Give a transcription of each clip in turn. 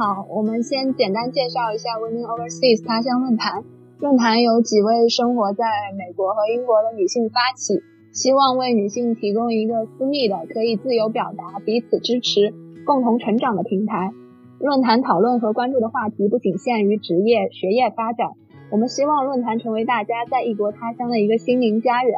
好，我们先简单介绍一下 Women Overseas 他乡论坛。论坛由几位生活在美国和英国的女性发起，希望为女性提供一个私密的、可以自由表达、彼此支持、共同成长的平台。论坛讨论和关注的话题不仅限于职业、学业发展，我们希望论坛成为大家在异国他乡的一个心灵家园。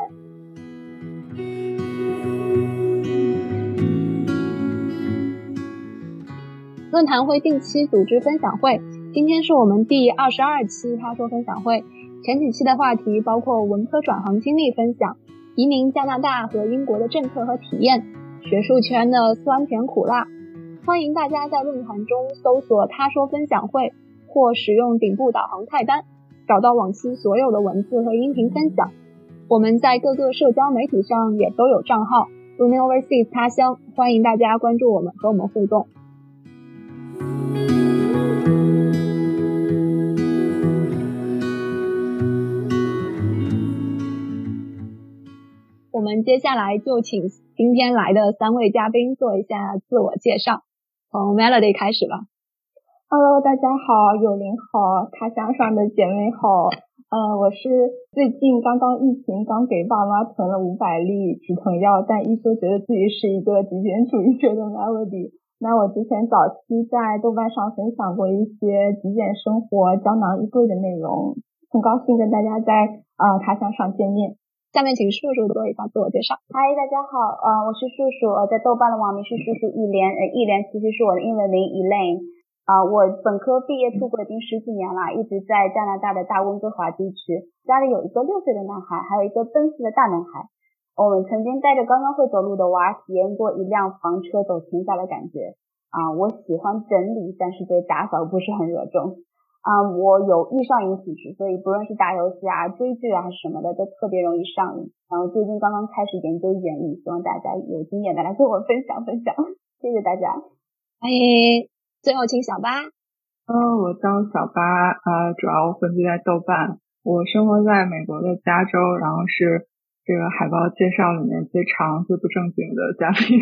论坛会定期组织分享会，今天是我们第二十二期他说分享会。前几期的话题包括文科转行经历分享、移民加拿大和英国的政策和体验、学术圈的酸甜苦辣。欢迎大家在论坛中搜索“他说分享会”或使用顶部导航菜单，找到往期所有的文字和音频分享。我们在各个社交媒体上也都有账号 r u n i n Overseas 他乡，欢迎大家关注我们和我们互动。我们接下来就请今天来的三位嘉宾做一下自我介绍。从 Melody 开始吧。Hello，大家好，有林好，他乡上的姐妹好。呃，我是最近刚刚疫情刚给爸妈囤了五百粒止疼药，但依旧觉得自己是一个极简主义者的 Melody。那我之前早期在豆瓣上分享过一些极简生活、胶囊衣柜的内容，很高兴跟大家在呃他乡上见面。下面请叔叔做一下自我介绍。嗨，大家好，呃，我是叔叔，在豆瓣的网名是叔叔一连，呃，一连其实是我的英文名 Elaine，啊，我本科毕业出国已经十几年了，一直在加拿大的大温哥华地区，家里有一个六岁的男孩，还有一个奔四的大男孩，我们曾经带着刚刚会走路的娃体验过一辆房车走天下的感觉，啊，我喜欢整理，但是对打扫不是很热衷。啊，我有易上瘾体质，所以不论是打游戏啊、追剧啊还是什么的，都特别容易上瘾。然后最近刚刚开始研究原理，希望大家有经验的来跟我分享分享。谢谢大家，欢迎。最后请小八。嗯，我叫小八，呃，主要混迹在豆瓣。我生活在美国的加州，然后是。这个海报介绍里面最长最不正经的嘉宾，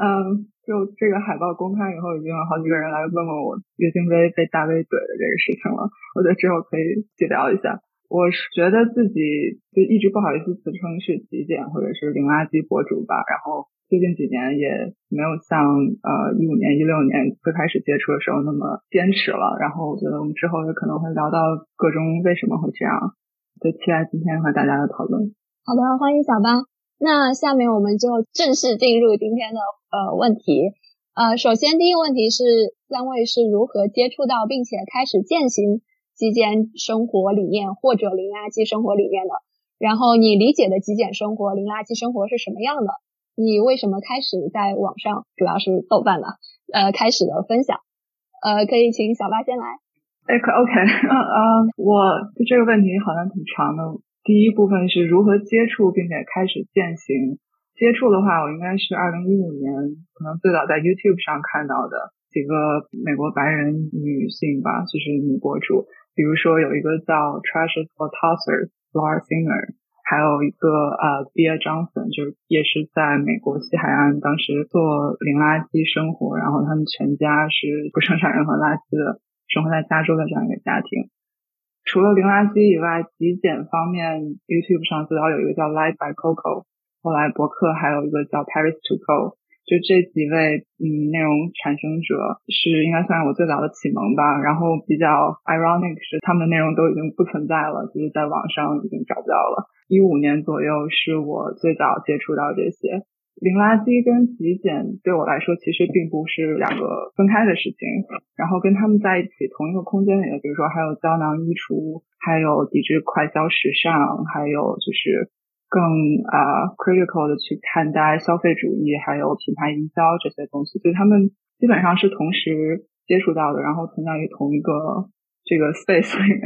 嗯，就这个海报公开以后，已经有好几个人来问问我月经杯被大 V 怼的这个事情了。我觉得之后可以细聊一下。我觉得自己就一直不好意思自称是极简或者是零垃圾博主吧。然后最近几年也没有像呃一五年一六年最开始接触的时候那么坚持了。然后我觉得我们之后也可能会聊到各种为什么会这样。就期待今天和大家的讨论。好的，欢迎小八。那下面我们就正式进入今天的呃问题。呃，首先第一个问题是，三位是如何接触到并且开始践行极简生活理念或者零垃圾生活理念的？然后你理解的极简生活、零垃圾生活是什么样的？你为什么开始在网上，主要是豆瓣了，呃，开始的分享？呃，可以请小八先来。哎，可 OK，嗯，我这个问题好像挺长的。第一部分是如何接触并且开始践行。接触的话，我应该是二零一五年，可能最早在 YouTube 上看到的几个美国白人女性吧，就是女博主。比如说有一个叫 Trashes for Tossers Laura Singer，还有一个呃 Bea Johnson，就是也是在美国西海岸当时做零垃圾生活，然后他们全家是不生产任何垃圾的，生活在加州的这样一个家庭。除了零垃圾以外，极简方面，YouTube 上最早有一个叫 Light by Coco，后来博客还有一个叫 Paris to Go，就这几位嗯内容产生者是应该算是我最早的启蒙吧。然后比较 ironic 是他们的内容都已经不存在了，就是在网上已经找不到了。一五年左右是我最早接触到这些。零垃圾跟极简对我来说其实并不是两个分开的事情，然后跟他们在一起同一个空间里的，比如说还有胶囊衣橱，还有抵制快消时尚，还有就是更啊 critical 的去看待消费主义，还有品牌营销这些东西，就他们基本上是同时接触到的，然后存在于同一个这个 space 里面。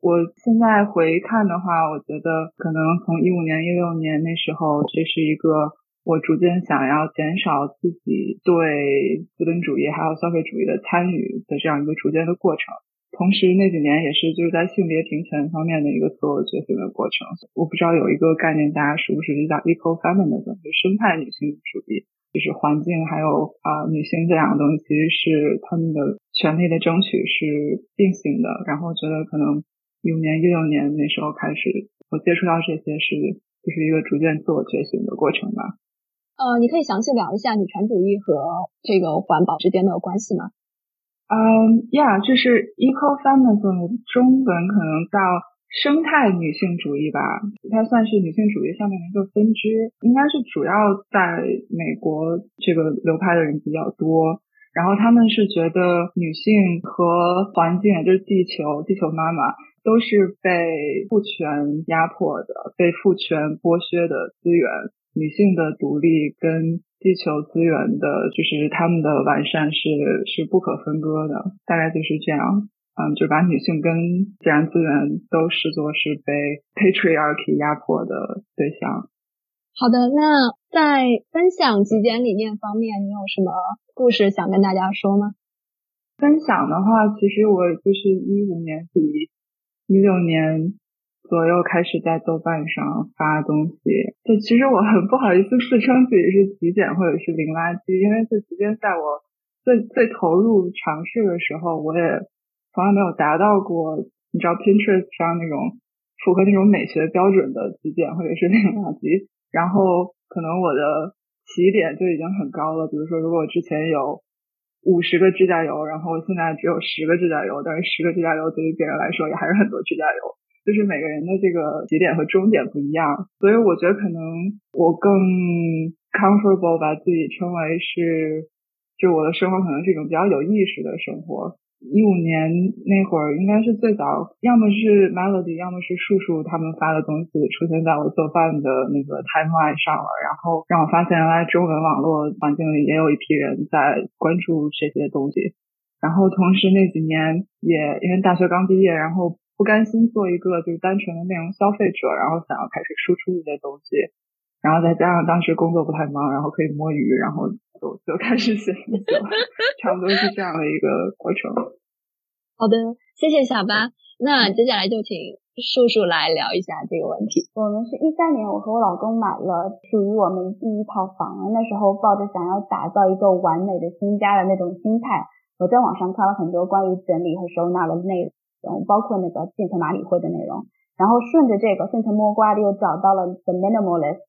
我现在回看的话，我觉得可能从一五年、一六年那时候，这是一个。我逐渐想要减少自己对资本主义还有消费主义的参与的这样一个逐渐的过程，同时那几年也是就是在性别平权方面的一个自我觉醒的过程。我不知道有一个概念大家熟不熟悉，叫 ecofeminism，就生态女性主义，就是环境还有啊女性这两个东西其实是他们的权利的争取是并行的。然后觉得可能一五年、一六年那时候开始，我接触到这些是就是一个逐渐自我觉醒的过程吧。呃，你可以详细聊一下女权主义和这个环保之间的关系吗？嗯，Yeah，就是 ecofeminism，中文可能叫生态女性主义吧，它算是女性主义下面的一个分支，应该是主要在美国这个流派的人比较多。然后他们是觉得女性和环境，就是地球、地球妈妈，都是被父权压迫的、被父权剥削的资源。女性的独立跟地球资源的，就是他们的完善是是不可分割的，大概就是这样。嗯，就把女性跟自然资源都视作是被 patriarchy 压迫的对象。好的，那在分享极简理念方面，你有什么故事想跟大家说吗？分享的话，其实我就是一五年底、一六年。左右开始在豆瓣上发东西，就其实我很不好意思自称自己是极简或者是零垃圾，因为就即便在我最最投入尝试的时候，我也从来没有达到过你知道 Pinterest 上那种符合那种美学标准的极简或者是零垃圾。然后可能我的起点就已经很高了，比如说如果我之前有五十个指甲油，然后我现在只有十个指甲油，但是十个指甲油对于别人来说也还是很多指甲油。就是每个人的这个起点和终点不一样，所以我觉得可能我更 comfortable 把自己称为是，就我的生活可能是一种比较有意识的生活。一五年那会儿应该是最早，要么是 Melody，要么是树树他们发的东西出现在我做饭的那个 timeline 上了，然后让我发现原来中文网络环境里也有一批人在关注这些东西。然后同时那几年也因为大学刚毕业，然后。不甘心做一个就是单纯的内容消费者，然后想要开始输出一些东西，然后再加上当时工作不太忙，然后可以摸鱼，然后就就开始写，差不多是这样的一个过程。好的，谢谢小八。那接下来就请叔叔来聊一下这个问题。我们是一三年，我和我老公买了属于我们第一套房，那时候抱着想要打造一个完美的新家的那种心态，我在网上看了很多关于整理和收纳的内容。包括那个变成马里会的内容，然后顺着这个顺藤摸瓜的又找到了 The Minimalist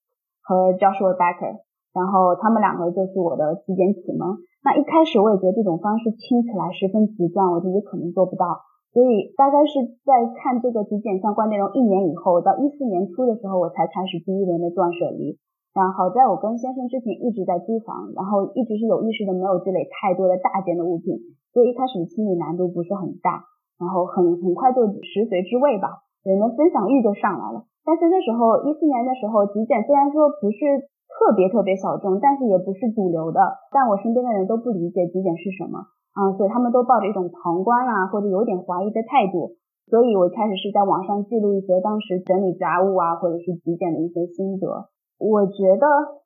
和 Joshua Becker，然后他们两个就是我的极简启蒙。那一开始我也觉得这种方式听起来十分极端，我自己可能做不到。所以大概是在看这个极简相关内容一年以后，到一四年初的时候，我才开始第一轮的断舍离。然后好在我跟先生之前一直在租房，然后一直是有意识的没有积累太多的大件的物品，所以一开始的清理难度不是很大。然后很很快就食髓知味吧，人的分享欲就上来了。但是那时候一四年的时候，极简虽然说不是特别特别小众，但是也不是主流的。但我身边的人都不理解极简是什么啊，所以他们都抱着一种旁观啊或者有点怀疑的态度。所以我开始是在网上记录一些当时整理杂物啊或者是极简的一些心得。我觉得。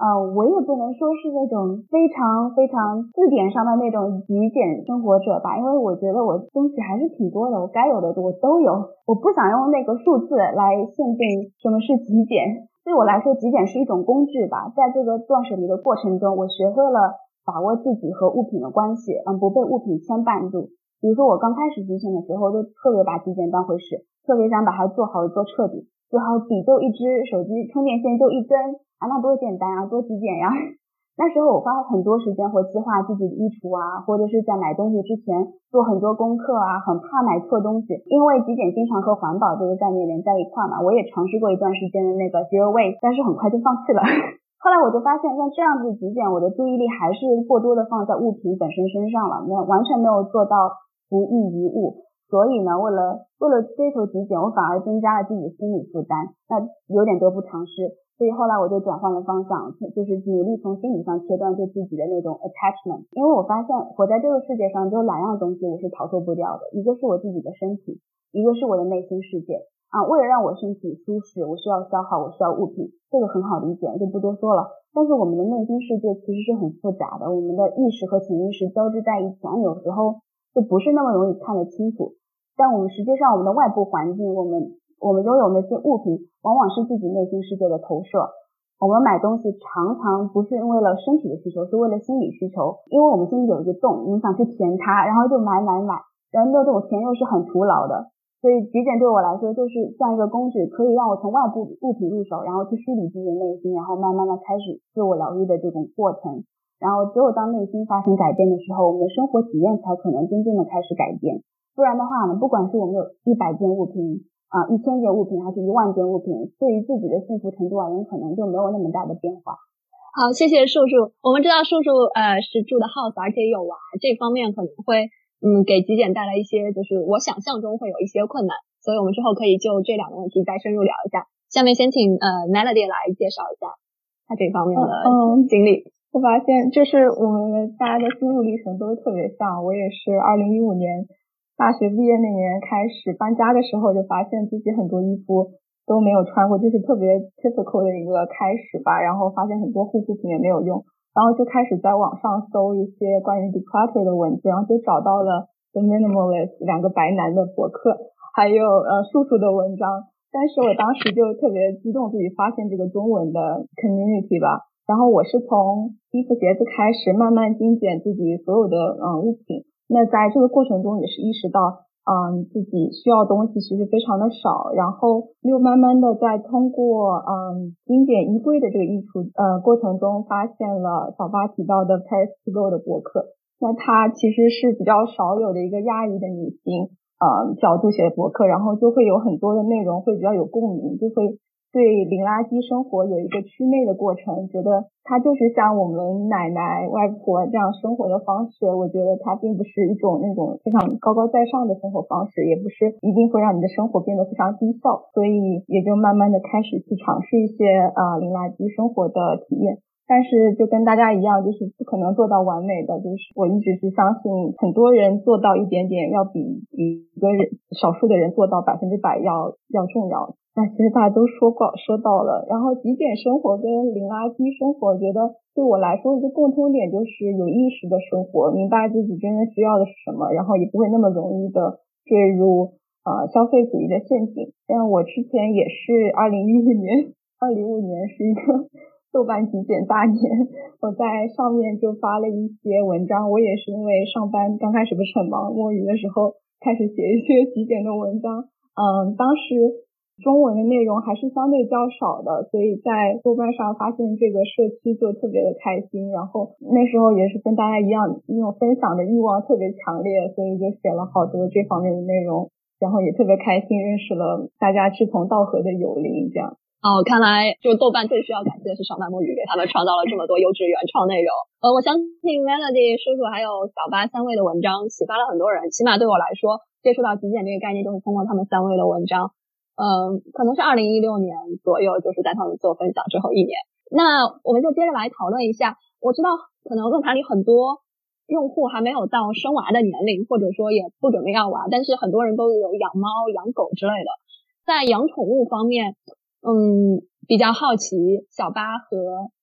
呃，我也不能说是那种非常非常字典上的那种极简生活者吧，因为我觉得我东西还是挺多的，我该有的我都有。我不想用那个数字来限定什么是极简，对我来说，极简是一种工具吧。在这个断舍离的过程中，我学会了把握自己和物品的关系，嗯，不被物品牵绊住。比如说我刚开始极简的时候，就特别把极简当回事，特别想把它做好做彻底，最好比就一支，手机充电线就一根。啊，那多简单啊，多极简呀！那时候我花了很多时间会计划自己的衣橱啊，或者是在买东西之前做很多功课啊，很怕买错东西，因为极简经常和环保这个概念连在一块嘛。我也尝试过一段时间的那个 zero waste，但是很快就放弃了。后来我就发现，像这样子极简，我的注意力还是过多的放在物品本身身上了，没有完全没有做到不易于物。所以呢，为了为了追求极简，我反而增加了自己的心理负担，那有点得不偿失。所以后来我就转换了方向，就是努力从心理上切断对自己的那种 attachment。因为我发现活在这个世界上，只有两样东西我是逃脱不掉的，一个是我自己的身体，一个是我的内心世界啊。为了让我身体舒适，我需要消耗，我需要物品，这个很好理解，就不多说了。但是我们的内心世界其实是很复杂的，我们的意识和潜意识交织在一起，有时候就不是那么容易看得清楚。但我们实际上，我们的外部环境，我们。我们拥有那些物品，往往是自己内心世界的投射。我们买东西常常不是为了身体的需求，是为了心理需求，因为我们心里有一个洞，我们想去填它，然后就买买买，人的这种填又是很徒劳的。所以极简对我来说就是像一个工具，可以让我从外部物品入手，然后去梳理自己的内心，然后慢慢的开始自我疗愈的这种过程。然后只有当内心发生改变的时候，我们的生活体验才可能真正的开始改变。不然的话呢，不管是我们有一百件物品啊，一千件物品，还是一万件物品，对于自己的幸福程度而言，可能就没有那么大的变化。好，谢谢叔叔。我们知道叔叔呃是住的 house，而且有娃，这方面可能会。嗯，给极简带来一些，就是我想象中会有一些困难，所以我们之后可以就这两个问题再深入聊一下。下面先请呃 Melody 来介绍一下他这方面的经历。我发现就是我们大家的心路历程都特别像，我也是二零一五年大学毕业那年开始搬家的时候，就发现自己很多衣服都没有穿过，就是特别 typical 的一个开始吧。然后发现很多护肤品也没有用。然后就开始在网上搜一些关于 declutter 的文字，然后就找到了 the minimalist 两个白男的博客，还有呃叔叔的文章。但是我当时就特别激动，自己发现这个中文的 community 吧。然后我是从衣服鞋子开始，慢慢精简自己所有的嗯物品。那在这个过程中也是意识到。嗯，自己需要东西其实非常的少，然后又慢慢的在通过嗯精简衣柜的这个艺术呃过程中，发现了小八提到的 Paris to Go 的博客。那它其实是比较少有的一个亚裔的女性呃角度写的博客，然后就会有很多的内容会比较有共鸣，就会。对零垃圾生活有一个祛魅的过程，觉得它就是像我们奶奶外婆这样生活的方式。我觉得它并不是一种那种非常高高在上的生活方式，也不是一定会让你的生活变得非常低效。所以也就慢慢的开始去尝试一些啊零垃圾生活的体验。但是就跟大家一样，就是不可能做到完美的。就是我一直是相信，很多人做到一点点，要比一个人少数的人做到百分之百要要重要。那其实大家都说过说到了，然后极简生活跟零垃圾生活，我觉得对我来说一个共通点就是有意识的生活，明白自己真正需要的是什么，然后也不会那么容易的坠入呃消费主义的陷阱。像我之前也是二零一五年，二零一五年是一个豆瓣极简大年，我在上面就发了一些文章。我也是因为上班刚开始不是很忙，摸鱼的时候开始写一些极简的文章。嗯，当时。中文的内容还是相对较少的，所以在豆瓣上发现这个社区就特别的开心。然后那时候也是跟大家一样，那种分享的欲望特别强烈，所以就写了好多这方面的内容。然后也特别开心，认识了大家志同道合的友邻。这样哦，看来就豆瓣最需要感谢的是小白摸鱼，给他们创造了这么多优质原创内容。呃，我相信 Melody 叔叔还有小八三位的文章启发了很多人，起码对我来说，接触到极简这个概念，就是通过他们三位的文章。嗯，可能是二零一六年左右，就是在他们做分享之后一年。那我们就接着来讨论一下。我知道可能论坛里很多用户还没有到生娃的年龄，或者说也不准备要娃，但是很多人都有养猫、养狗之类的。在养宠物方面，嗯，比较好奇小八和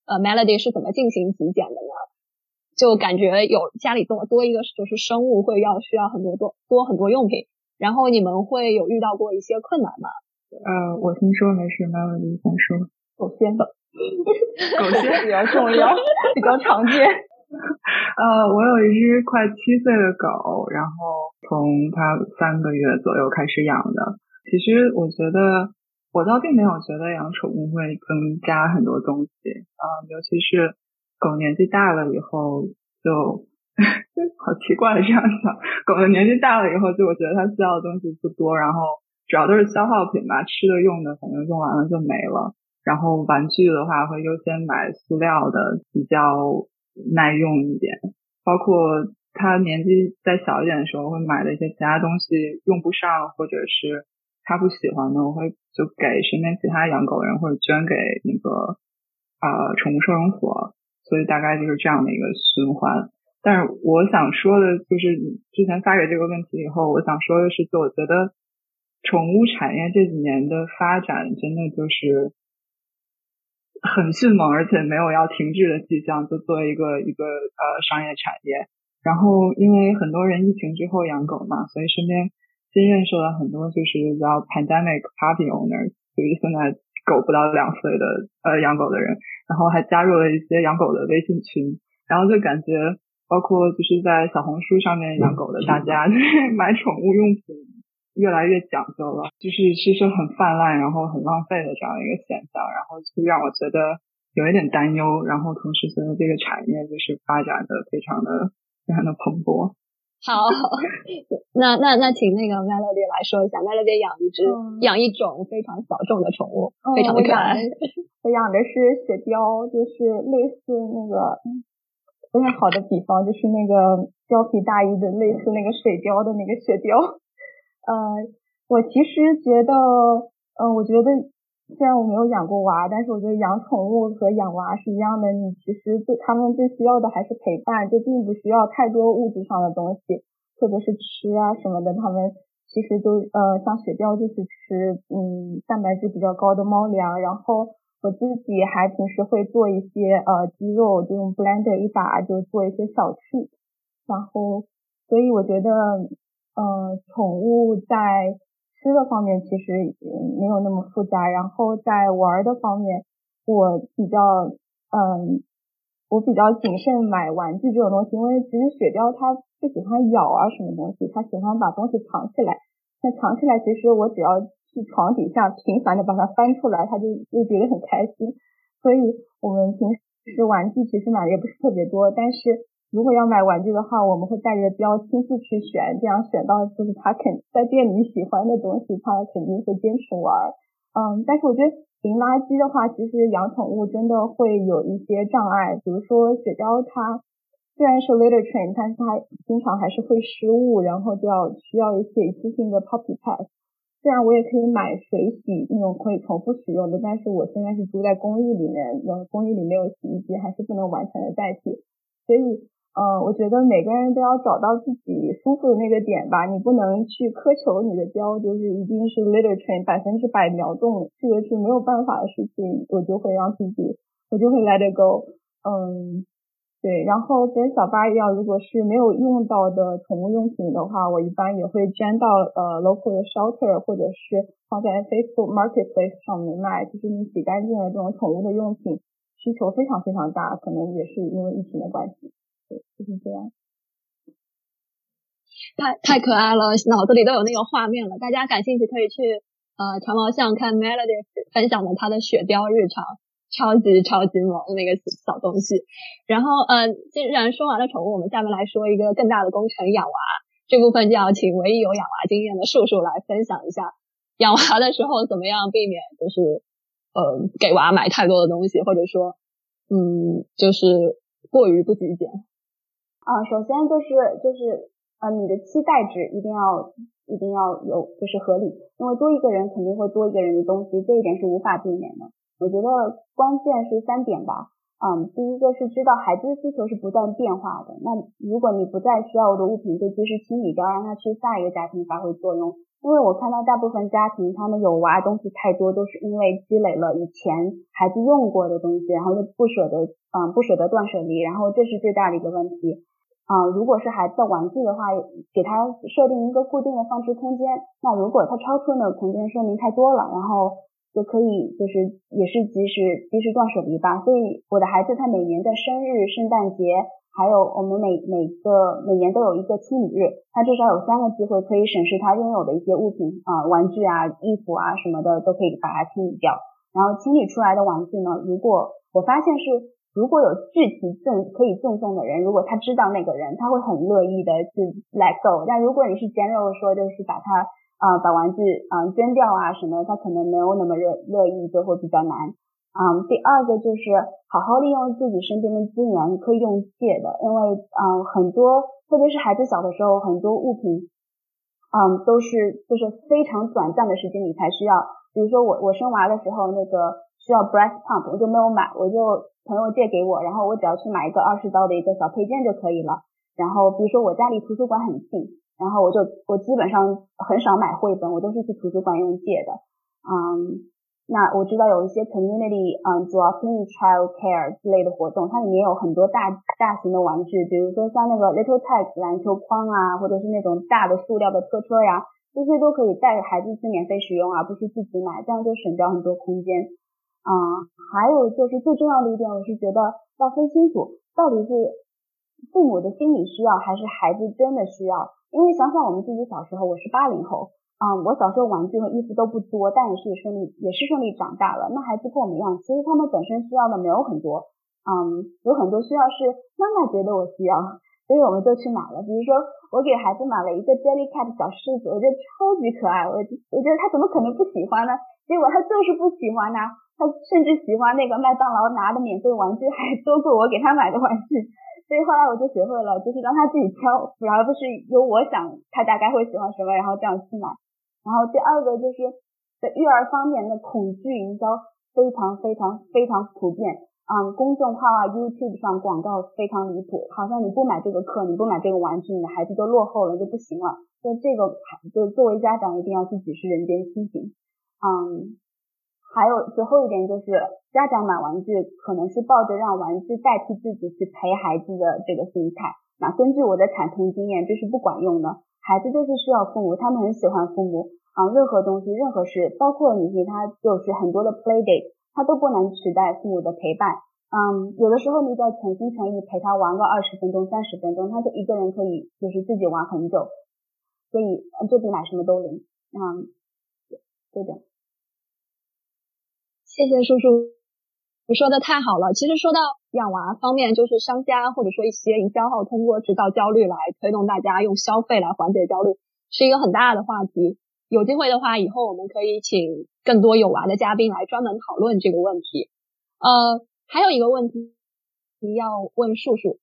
呃 Melody 是怎么进行极简的呢？就感觉有家里多多一个就是生物会要需要很多多多很多用品。然后你们会有遇到过一些困难吗？呃，我听说还是 Melody 先说。狗先的，狗先比较重要，比较常见。呃，我有一只快七岁的狗，然后从它三个月左右开始养的。其实我觉得，我倒并没有觉得养宠物会增加很多东西啊，尤其是狗年纪大了以后就。好奇怪，这样想，狗的年纪大了以后，就我觉得它需要的东西不多，然后主要都是消耗品吧，吃的用的，反正用完了就没了。然后玩具的话，会优先买塑料的，比较耐用一点。包括它年纪再小一点的时候，会买的一些其他东西用不上，或者是他不喜欢的，我会就给身边其他养狗人，或者捐给那个呃宠物收容所。所以大概就是这样的一个循环。但是我想说的就是，之前发给这个问题以后，我想说的是，就我觉得宠物产业这几年的发展真的就是很迅猛，而且没有要停滞的迹象。就作为一个一个呃商业产业，然后因为很多人疫情之后养狗嘛，所以身边新认识了很多就是叫 pandemic puppy owners，就是现在狗不到两岁的呃养狗的人，然后还加入了一些养狗的微信群，然后就感觉包括就是在小红书上面养狗的大家，就是买宠物用品越来越讲究了，就是其实很泛滥，然后很浪费的这样一个现象，然后就让我觉得有一点担忧，然后同时觉得这个产业就是发展的非常的非常的蓬勃。好，那 那那，请那个 Melody 来说一下，Melody 养一只养一种非常小众的宠物，非常的可爱。我养的是雪貂，就是类似那个不太好的比方，就是那个貂皮大衣的类似那个水貂的那个雪貂。呃，我其实觉得，嗯，我觉得。虽然我没有养过娃，但是我觉得养宠物和养娃是一样的。你其实最他们最需要的还是陪伴，就并不需要太多物质上的东西，特别是吃啊什么的。他们其实都呃，像雪貂就是吃嗯蛋白质比较高的猫粮。然后我自己还平时会做一些呃鸡肉，就用 blender 一打就做一些小吃。然后所以我觉得嗯，宠物在。吃的方面其实没有那么复杂，然后在玩的方面，我比较嗯，我比较谨慎买玩具这种东西，因为其实雪貂它不喜欢咬啊什么东西，它喜欢把东西藏起来。那藏起来，其实我只要去床底下频繁的把它翻出来，它就就觉得很开心。所以我们平时玩具其实买的也不是特别多，但是。如果要买玩具的话，我们会带着标亲自去选，这样选到就是他肯在店里喜欢的东西，他肯定会坚持玩。嗯，但是我觉得零垃圾的话，其实养宠物真的会有一些障碍，比如说雪貂，它虽然是 litter train，但是它经常还是会失误，然后就要需要一些一次性的 puppy pass。虽然我也可以买水洗那种可以重复使用的，但是我现在是住在公寓里面，然后公寓里没有洗衣机，还是不能完全的代替，所以。嗯，我觉得每个人都要找到自己舒服的那个点吧。你不能去苛求你的标，就是一定是 litter train 百分之百秒动，这个是没有办法的事情。我就会让自己，我就会 let it go。嗯，对。然后跟小八一样，如果是没有用到的宠物用品的话，我一般也会捐到呃 local 的 shelter，或者是放在 Facebook Marketplace 上面卖。就是你洗干净了这种宠物的用品，需求非常非常大，可能也是因为疫情的关系。就是这样，太太可爱了，脑子里都有那个画面了。大家感兴趣可以去呃长毛象看 Melody 分享的他的雪貂日常，超级超级萌那个小东西。然后呃，既然说完了宠物，我们下面来说一个更大的工程——养娃。这部分就要请唯一有养娃经验的叔叔来分享一下，养娃的时候怎么样避免就是呃给娃买太多的东西，或者说嗯就是过于不极简。啊，首先就是就是呃，你的期待值一定要一定要有，就是合理，因为多一个人肯定会多一个人的东西，这一点是无法避免的。我觉得关键是三点吧，嗯，第一个是知道孩子的需求是不断变化的，那如果你不再需要的物品，就及时清理掉，让他去下一个家庭发挥作用。因为我看到大部分家庭他们有娃东西太多，都是因为积累了以前孩子用过的东西，然后就不舍得，嗯，不舍得断舍离，然后这是最大的一个问题。啊，如果是孩子的玩具的话，给他设定一个固定的放置空间。那如果他超出那个空间，说明太多了，然后就可以就是也是及时及时断舍离吧。所以我的孩子他每年的生日、圣诞节，还有我们每每个每年都有一个清理日，他至少有三个机会可以审视他拥有的一些物品啊，玩具啊、衣服啊什么的都可以把它清理掉。然后清理出来的玩具呢，如果我发现是。如果有具体赠可以赠送的人，如果他知道那个人，他会很乐意的去 let go。但如果你是 general 说，就是把他啊把玩具啊捐掉啊什么，他可能没有那么乐乐意，就会比较难。嗯，第二个就是好好利用自己身边的资源，可以用借的，因为嗯很多，特别是孩子小的时候，很多物品嗯都是就是非常短暂的时间你才需要。比如说我我生娃的时候，那个需要 breast pump，我就没有买，我就。朋友借给我，然后我只要去买一个二十刀的一个小配件就可以了。然后比如说我家离图书馆很近，然后我就我基本上很少买绘本，我都是去图书馆用借的。嗯，那我知道有一些 community 嗯 drop-in child care 之类的活动，它里面有很多大大型的玩具，比如说像那个 little t a g 篮球框啊，或者是那种大的塑料的车车呀，这些都可以带着孩子去免费使用，而不是自己买，这样就省掉很多空间。嗯，还有就是最重要的一点，我是觉得要分清楚，到底是父母的心理需要，还是孩子真的需要。因为想想我们自己小时候，我是八零后，嗯，我小时候玩具和衣服都不多，但也是顺利，也是顺利长大了。那孩子跟我们一样，其实他们本身需要的没有很多，嗯，有很多需要是妈妈觉得我需要。所以我们就去买了，比如说我给孩子买了一个 Jellycat 小狮子，我觉得超级可爱，我我觉得他怎么可能不喜欢呢？结果他就是不喜欢呢，他甚至喜欢那个麦当劳拿的免费玩具还多过我给他买的玩具。所以后来我就学会了，就是让他自己挑，而不是由我想他大概会喜欢什么，然后这样去买。然后第二个就是在育儿方面的恐惧营销非常非常非常普遍。嗯，公众号啊，YouTube 上广告非常离谱，好像你不买这个课，你不买这个玩具，你的孩子就落后了，就不行了。就这个，就作为家长一定要去举世人间清醒。嗯，还有最后一点就是，家长买玩具可能是抱着让玩具代替自己去陪孩子的这个心态。那根据我的惨痛经验，这是不管用的。孩子就是需要父母，他们很喜欢父母。啊，任何东西，任何事，包括你给他就是很多的 play date。他都不能取代父母的陪伴，嗯，有的时候你在全心全意陪他玩个二十分钟、三十分钟，他就一个人可以就是自己玩很久，所以这比买什么都灵，嗯，对的。谢谢叔叔，你说的太好了。其实说到养娃方面，就是商家或者说一些营销号通过制造焦虑来推动大家用消费来缓解焦虑，是一个很大的话题。有机会的话，以后我们可以请更多有娃的嘉宾来专门讨论这个问题。呃，还有一个问题要问树树，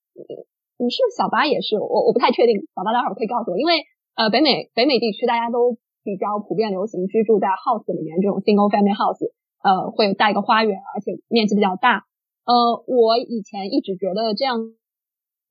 你是不是小八也是？我我不太确定，小八待会儿可以告诉我。因为呃，北美北美地区大家都比较普遍流行居住在 house 里面，这种 single family house，呃，会带一个花园，而且面积比较大。呃，我以前一直觉得这样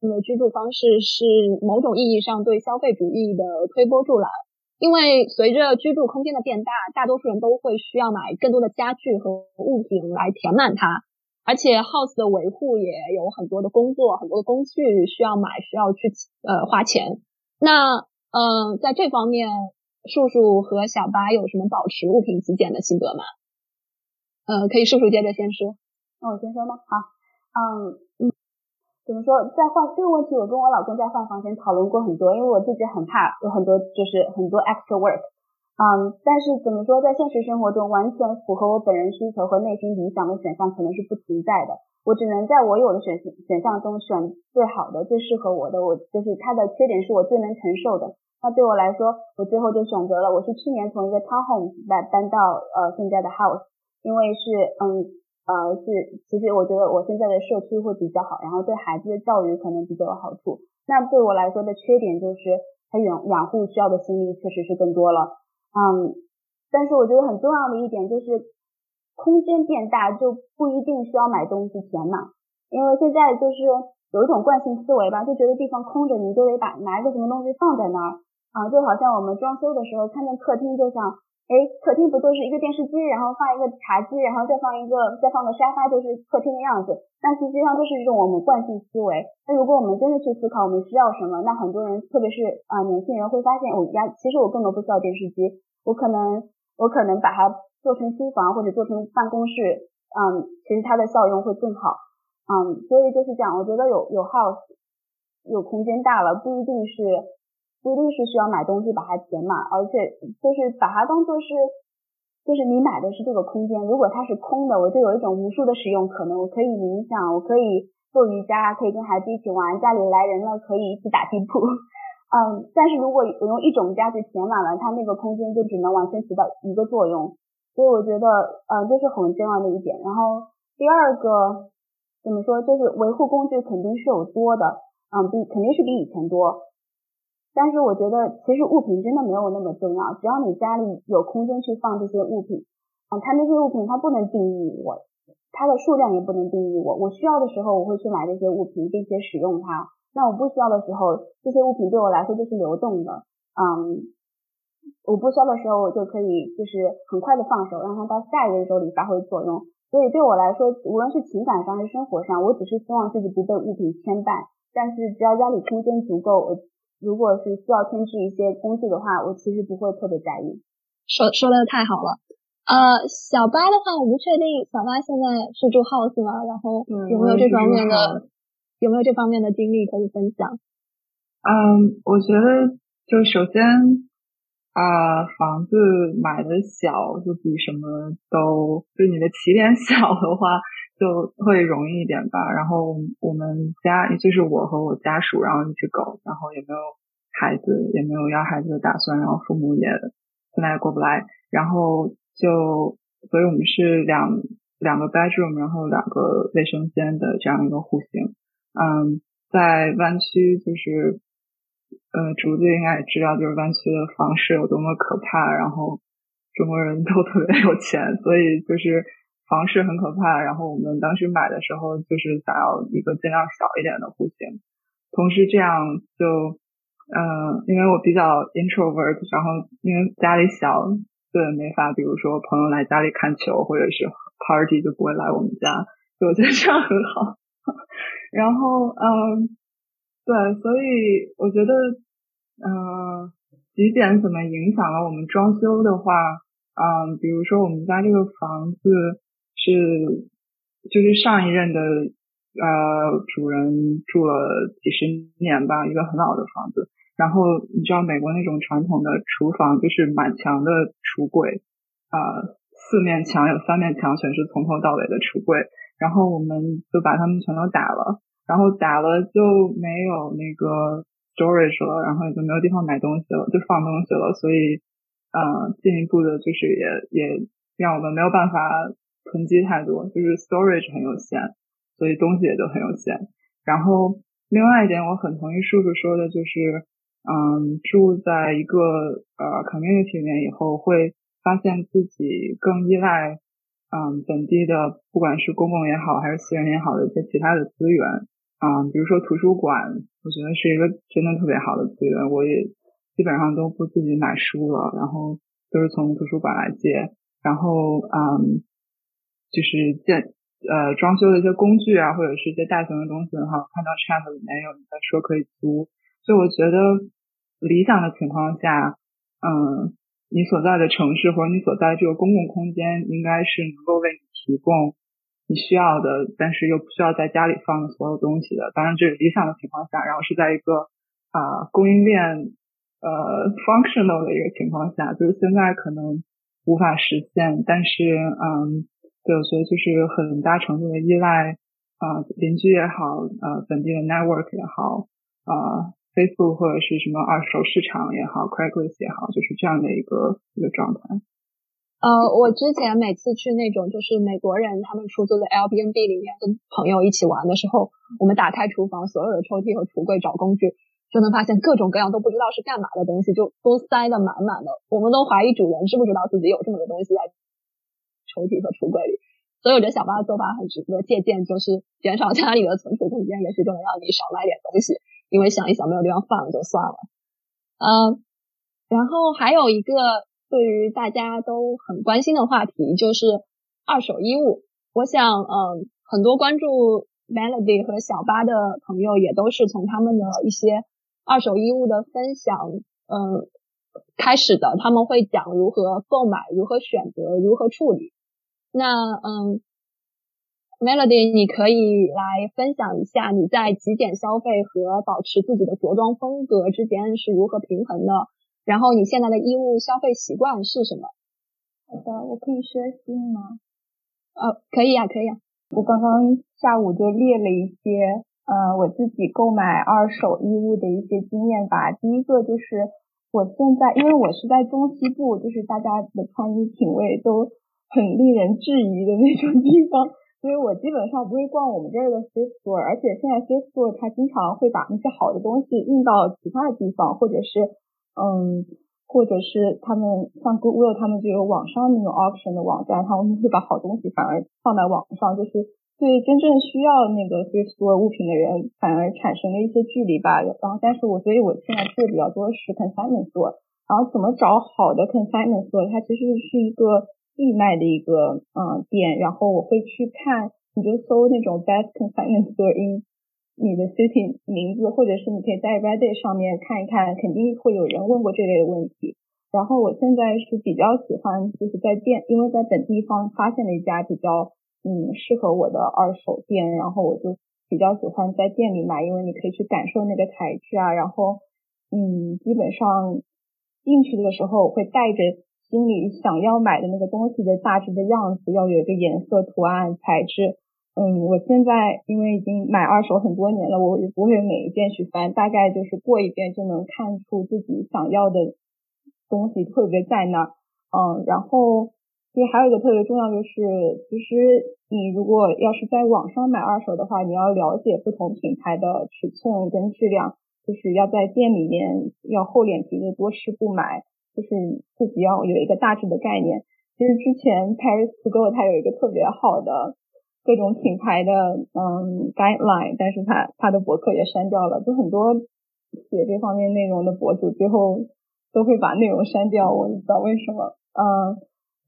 的居住方式是某种意义上对消费主义的推波助澜。因为随着居住空间的变大，大多数人都会需要买更多的家具和物品来填满它，而且 house 的维护也有很多的工作，很多的工具需要买，需要去呃花钱。那嗯，在这方面，叔叔和小八有什么保持物品极简的心得吗？呃，可以叔叔接着先说，那我先说吗？好，嗯嗯。怎么说，在换这个问题，我跟我老公在换房前讨论过很多，因为我自己很怕有很多就是很多 extra work，嗯，但是怎么说，在现实生活中完全符合我本人需求和内心理想的选项可能是不存在的，我只能在我有的选选项中选最好的、最适合我的，我就是它的缺点是我最能承受的。那对我来说，我最后就选择了，我是去年从一个 townhome 来搬到呃现在的 house，因为是嗯。呃，是，其实我觉得我现在的社区会比较好，然后对孩子的教育可能比较有好处。那对我来说的缺点就是，他养养护需要的心力确实是更多了。嗯，但是我觉得很重要的一点就是，空间变大就不一定需要买东西填满，因为现在就是有一种惯性思维吧，就觉得地方空着，你就得把拿一个什么东西放在那儿啊，就好像我们装修的时候看见客厅就像。哎，客厅不就是一个电视机，然后放一个茶几，然后再放一个再放个沙发，就是客厅的样子。那实际上就是一种我们惯性思维。那如果我们真的去思考我们需要什么，那很多人，特别是啊年轻人会发现，我家其实我根本不需要电视机，我可能我可能把它做成书房或者做成办公室，嗯，其实它的效用会更好，嗯，所以就是讲，我觉得有有 house 有空间大了，不一定是。不一定是需要买东西把它填满，而且就是把它当做是，就是你买的是这个空间。如果它是空的，我就有一种无数的使用可能。我可以冥想，我可以做瑜伽，可以跟孩子一起玩。家里来人了，可以一起打地铺。嗯，但是如果我用一种家具填满了，它那个空间就只能完全起到一个作用。所以我觉得，嗯，这是很重要的一点。然后第二个怎么说，就是维护工具肯定是有多的，嗯，比肯定是比以前多。但是我觉得，其实物品真的没有那么重要，只要你家里有空间去放这些物品，啊，它那些物品它不能定义我，它的数量也不能定义我。我需要的时候我会去买这些物品，并且使用它。那我不需要的时候，这些物品对我来说就是流动的，嗯，我不需要的时候我就可以就是很快的放手，让它到下一个人手里发挥作用。所以对我来说，无论是情感上还是生活上，我只是希望自己不被物品牵绊。但是只要家里空间足够，我。如果是需要添置一些工具的话，我其实不会特别在意。说说的太好了。呃，小八的话，我不确定小八现在是住 house 吗？然后有没有这方面的有没有这方面的经历可以分享？嗯，我觉得就首先啊，房子买的小就比什么都就你的起点 小的话就会容易一点吧。然后我们家就是我和我家属，然后一只狗，然后也没有孩子，也没有要孩子的打算，然后父母也现在也过不来，然后。就所以，我们是两两个 bedroom，然后两个卫生间的这样一个户型。嗯，在湾区，就是呃，竹子应该也知道，就是湾区的房市有多么可怕。然后中国人都特别有钱，所以就是房市很可怕。然后我们当时买的时候，就是想要一个尽量小一点的户型。同时，这样就嗯，因为我比较 introvert，然后因为家里小。对，没法，比如说朋友来家里看球或者是 party 就不会来我们家，就我觉得这样很好。然后，嗯，对，所以我觉得，嗯，几点怎么影响了我们装修的话，嗯，比如说我们家这个房子是就是上一任的呃主人住了几十年吧，一个很老的房子。然后你知道美国那种传统的厨房就是满墙的橱柜，啊，四面墙有三面墙全是从头到尾的橱柜，然后我们就把它们全都打了，然后打了就没有那个 storage 了，然后也就没有地方买东西了，就放东西了，所以，呃，进一步的就是也也让我们没有办法囤积太多，就是 storage 很有限，所以东西也就很有限。然后另外一点，我很同意叔叔说的，就是。嗯，住在一个呃 community 里面以后，会发现自己更依赖嗯本地的，不管是公共也好，还是私人也好的一些其他的资源。嗯，比如说图书馆，我觉得是一个真的特别好的资源。我也基本上都不自己买书了，然后都是从图书馆来借。然后嗯，就是建呃装修的一些工具啊，或者是一些大型的东西的话，看到 chat 里面有人在说可以租，所以我觉得。理想的情况下，嗯，你所在的城市或者你所在的这个公共空间，应该是能够为你提供你需要的，但是又不需要在家里放的所有东西的。当然，这是理想的情况下，然后是在一个啊供应链呃 functional 的一个情况下，就是现在可能无法实现。但是，嗯，对，我觉得就是很大程度的依赖啊邻居也好，呃本地的 network 也好，啊。Facebook 或者是什么二手市场也好，Craigslist 也好，就是这样的一个一个状态。呃，我之前每次去那种就是美国人他们出租的 Airbnb 里面跟朋友一起玩的时候，我们打开厨房所有的抽屉和橱柜找工具，就能发现各种各样都不知道是干嘛的东西，就都塞得满满的。我们都怀疑主人知不知道自己有这么多东西在抽屉和橱柜里。所以我觉得小八的做法很值得借鉴，就是减少家里的存储空间，也许就能让你少买点东西。因为想一想没有地方放就算了，嗯，然后还有一个对于大家都很关心的话题就是二手衣物。我想，嗯，很多关注 Melody 和小八的朋友也都是从他们的一些二手衣物的分享，嗯，开始的。他们会讲如何购买、如何选择、如何处理。那，嗯。Melody，你可以来分享一下你在极简消费和保持自己的着装风格之间是如何平衡的？然后你现在的衣物消费习惯是什么？好的，我可以说信吗？呃，可以呀，可以呀。我刚刚下午就列了一些，呃，我自己购买二手衣物的一些经验吧。第一个就是我现在，因为我是在中西部，就是大家的穿衣品味都很令人质疑的那种地方。所以我基本上不会逛我们这儿的 thrift store，而且现在 thrift store 它经常会把那些好的东西运到其他的地方，或者是，嗯，或者是他们像 Goodwill 他们就有网上那种 auction 的网站，他们会把好东西反而放在网上，就是对真正需要那个 thrift store 物品的人反而产生了一些距离吧。然后，但是我所以我现在去的比较多是 consignment store，然后怎么找好的 consignment store，它其实是一个。义卖的一个嗯店，然后我会去看，你就搜那种 best consignment store in 你的 city 名字，或者是你可以在 Reddit 上面看一看，肯定会有人问过这类的问题。然后我现在是比较喜欢，就是在店，因为在本地方发现了一家比较嗯适合我的二手店，然后我就比较喜欢在店里买，因为你可以去感受那个材质啊，然后嗯基本上进去的时候会带着心里想要买的那个东西的大致的样子，要有一个颜色、图案、材质。嗯，我现在因为已经买二手很多年了，我也不会每一件去翻，大概就是过一遍就能看出自己想要的。东西特别在那儿，嗯，然后其实还有一个特别重要就是，其实你如果要是在网上买二手的话，你要了解不同品牌的尺寸跟质量，就是要在店里面要厚脸皮的多试不买，就是自己要有一个大致的概念。其实之前 Paris to Go 它有一个特别好的各种品牌的嗯 guideline，但是它它的博客也删掉了，就很多写这方面内容的博主最后。都会把内容删掉，我也不知道为什么。嗯，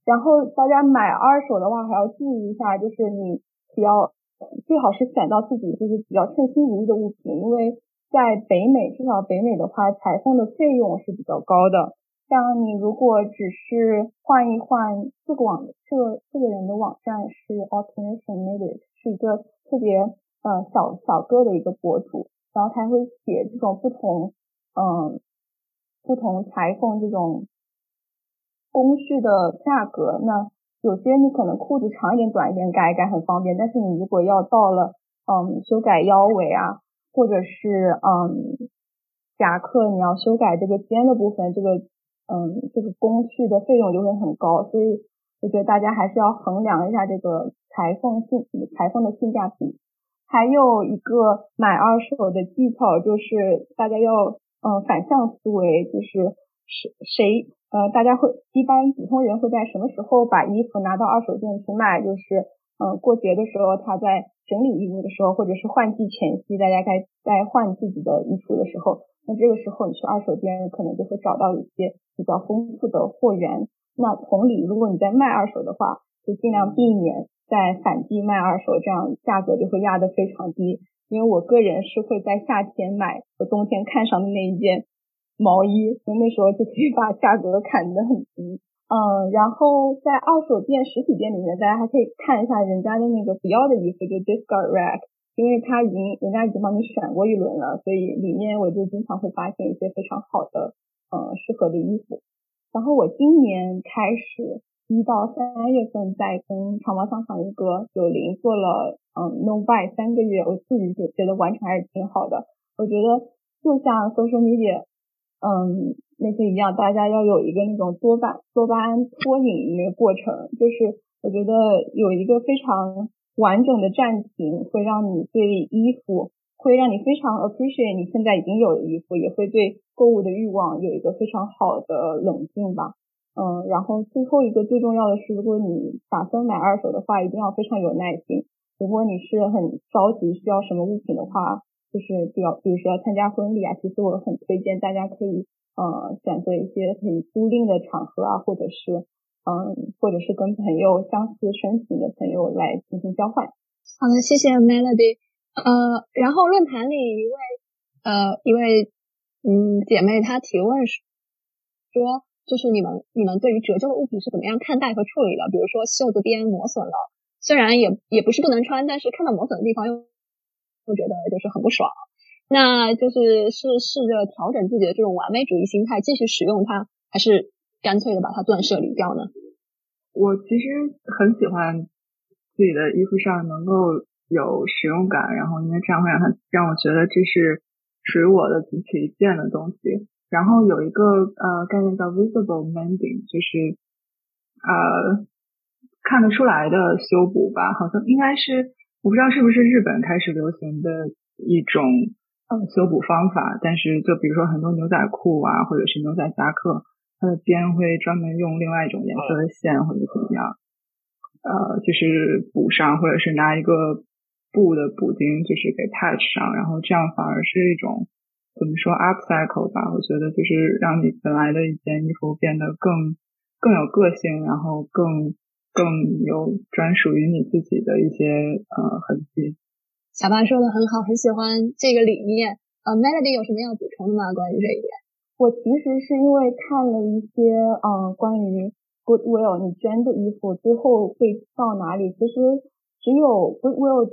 然后大家买二手的话还要注意一下，就是你比较最好是选到自己就是比较称心如意的物品，因为在北美，至少北美的话，裁缝的费用是比较高的。像你如果只是换一换这个网，这个这个人的网站是 Automation Made，是一个特别呃小小个的一个博主，然后他会写这种不同嗯。不同裁缝这种工序的价格，那有些你可能裤子长一点、短一点改一改很方便，但是你如果要到了嗯修改腰围啊，或者是嗯夹克你要修改这个肩的部分，这个嗯这个工序的费用就会很高，所以我觉得大家还是要衡量一下这个裁缝性裁缝的性价比。还有一个买二手的技巧就是大家要。嗯，反向思维就是谁谁呃，大家会一般普通人会在什么时候把衣服拿到二手店去卖？就是嗯，过节的时候他在整理衣物的时候，或者是换季前夕，大家该在换自己的衣服的时候，那这个时候你去二手店可能就会找到一些比较丰富的货源。那同理，如果你在卖二手的话，就尽量避免在反季卖二手，这样价格就会压得非常低。因为我个人是会在夏天买和冬天看上的那一件毛衣，所以那时候就可以把价格砍得很低。嗯，然后在二手店、实体店里面，大家还可以看一下人家的那个不要的衣服，就 discard rack，因为他已经人家已经帮你选过一轮了，所以里面我就经常会发现一些非常好的，嗯，适合的衣服。然后我今年开始。一到三月份在跟长毛商场一个九零做了嗯 no buy 三个月，我自己就觉得完成还是挺好的。我觉得就像 social media 嗯那些一样，大家要有一个那种多巴多巴胺脱瘾那个过程，就是我觉得有一个非常完整的暂停，会让你对衣服会让你非常 appreciate 你现在已经有的衣服，也会对购物的欲望有一个非常好的冷静吧。嗯，然后最后一个最重要的是，如果你打算买二手的话，一定要非常有耐心。如果你是很着急需要什么物品的话，就是比较，比如说要参加婚礼啊，其实我很推荐大家可以，呃，选择一些可以租赁的场合啊，或者是，嗯，或者是跟朋友相似申请的朋友来进行交换。好的，谢谢 Melody。呃，然后论坛里一位，呃，一位，嗯，姐妹她提问说。就是你们你们对于折旧的物品是怎么样看待和处理的？比如说袖子边磨损了，虽然也也不是不能穿，但是看到磨损的地方又会觉得就是很不爽。那就是是试着调整自己的这种完美主义心态，继续使用它，还是干脆的把它断舍离掉呢？我其实很喜欢自己的衣服上能够有使用感，然后因为这样会让它让我觉得这是属于我的极其一件的东西。然后有一个呃概念叫 visible mending，就是呃看得出来的修补吧，好像应该是我不知道是不是日本开始流行的一种呃修补方法，但是就比如说很多牛仔裤啊，或者是牛仔夹克，它的边会专门用另外一种颜色的线或者怎么样，呃就是补上，或者是拿一个布的补丁就是给 patch 上，然后这样反而是一种。怎么说 upcycle 吧？我觉得就是让你本来的一件衣服变得更更有个性，然后更更有专属于你自己的一些呃痕迹。小八说的很好，很喜欢这个理念。呃，Melody 有什么要补充的吗？关于这一点？我其实是因为看了一些，嗯，关于 Goodwill 你捐的衣服最后会到哪里？其实只有 Goodwill，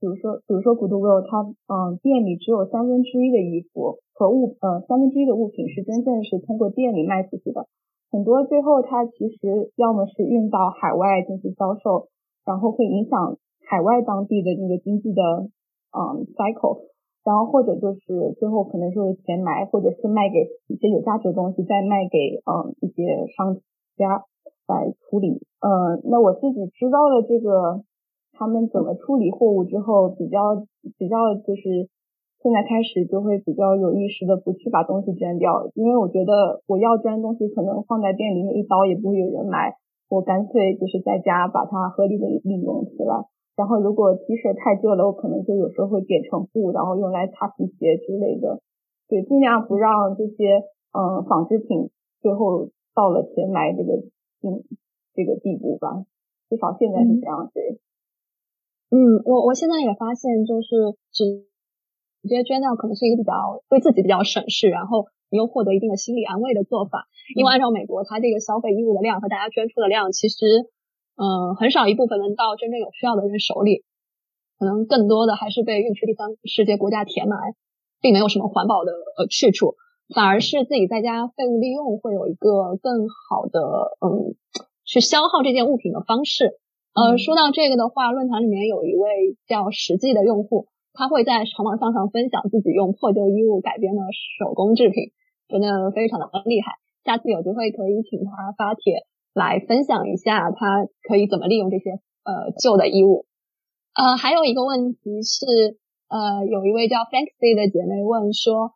比如说，比如说 Goodwill，它，嗯，店里只有三分之一的衣服和物，呃，三分之一的物品是真正是通过店里卖出去的。很多最后它其实要么是运到海外进行销售，然后会影响海外当地的那个经济的，嗯，cycle。然后或者就是最后可能就是填埋，或者是卖给一些有价值的东西，再卖给嗯一些商家来处理。呃，那我自己知道了这个他们怎么处理货物之后，比较比较就是现在开始就会比较有意识的不去把东西捐掉，因为我觉得我要捐东西可能放在店里面一刀也不会有人买，我干脆就是在家把它合理的利用起来。然后如果 T 恤太旧了，我可能就有时候会剪成布，然后用来擦皮鞋之类的。对，尽量不让这些嗯纺织品最后到了填埋这个嗯这个地步吧。至少现在是这样。对，嗯，我我现在也发现，就是直直接捐掉可能是一个比较对自己比较省事，然后你又获得一定的心理安慰的做法。因为按照美国它这个消费衣物的量和大家捐出的量，其实。嗯，很少一部分能到真正有需要的人手里，可能更多的还是被运去第三世界国家填埋，并没有什么环保的呃去处，反而是自己在家废物利用会有一个更好的嗯去消耗这件物品的方式。呃，说到这个的话，论坛里面有一位叫实际的用户，他会在长网上上分享自己用破旧衣物改编的手工制品，真的非常的厉害。下次有机会可以请他发帖。来分享一下，他可以怎么利用这些呃旧的衣物。呃，还有一个问题是，呃，有一位叫 Fancy 的姐妹问说，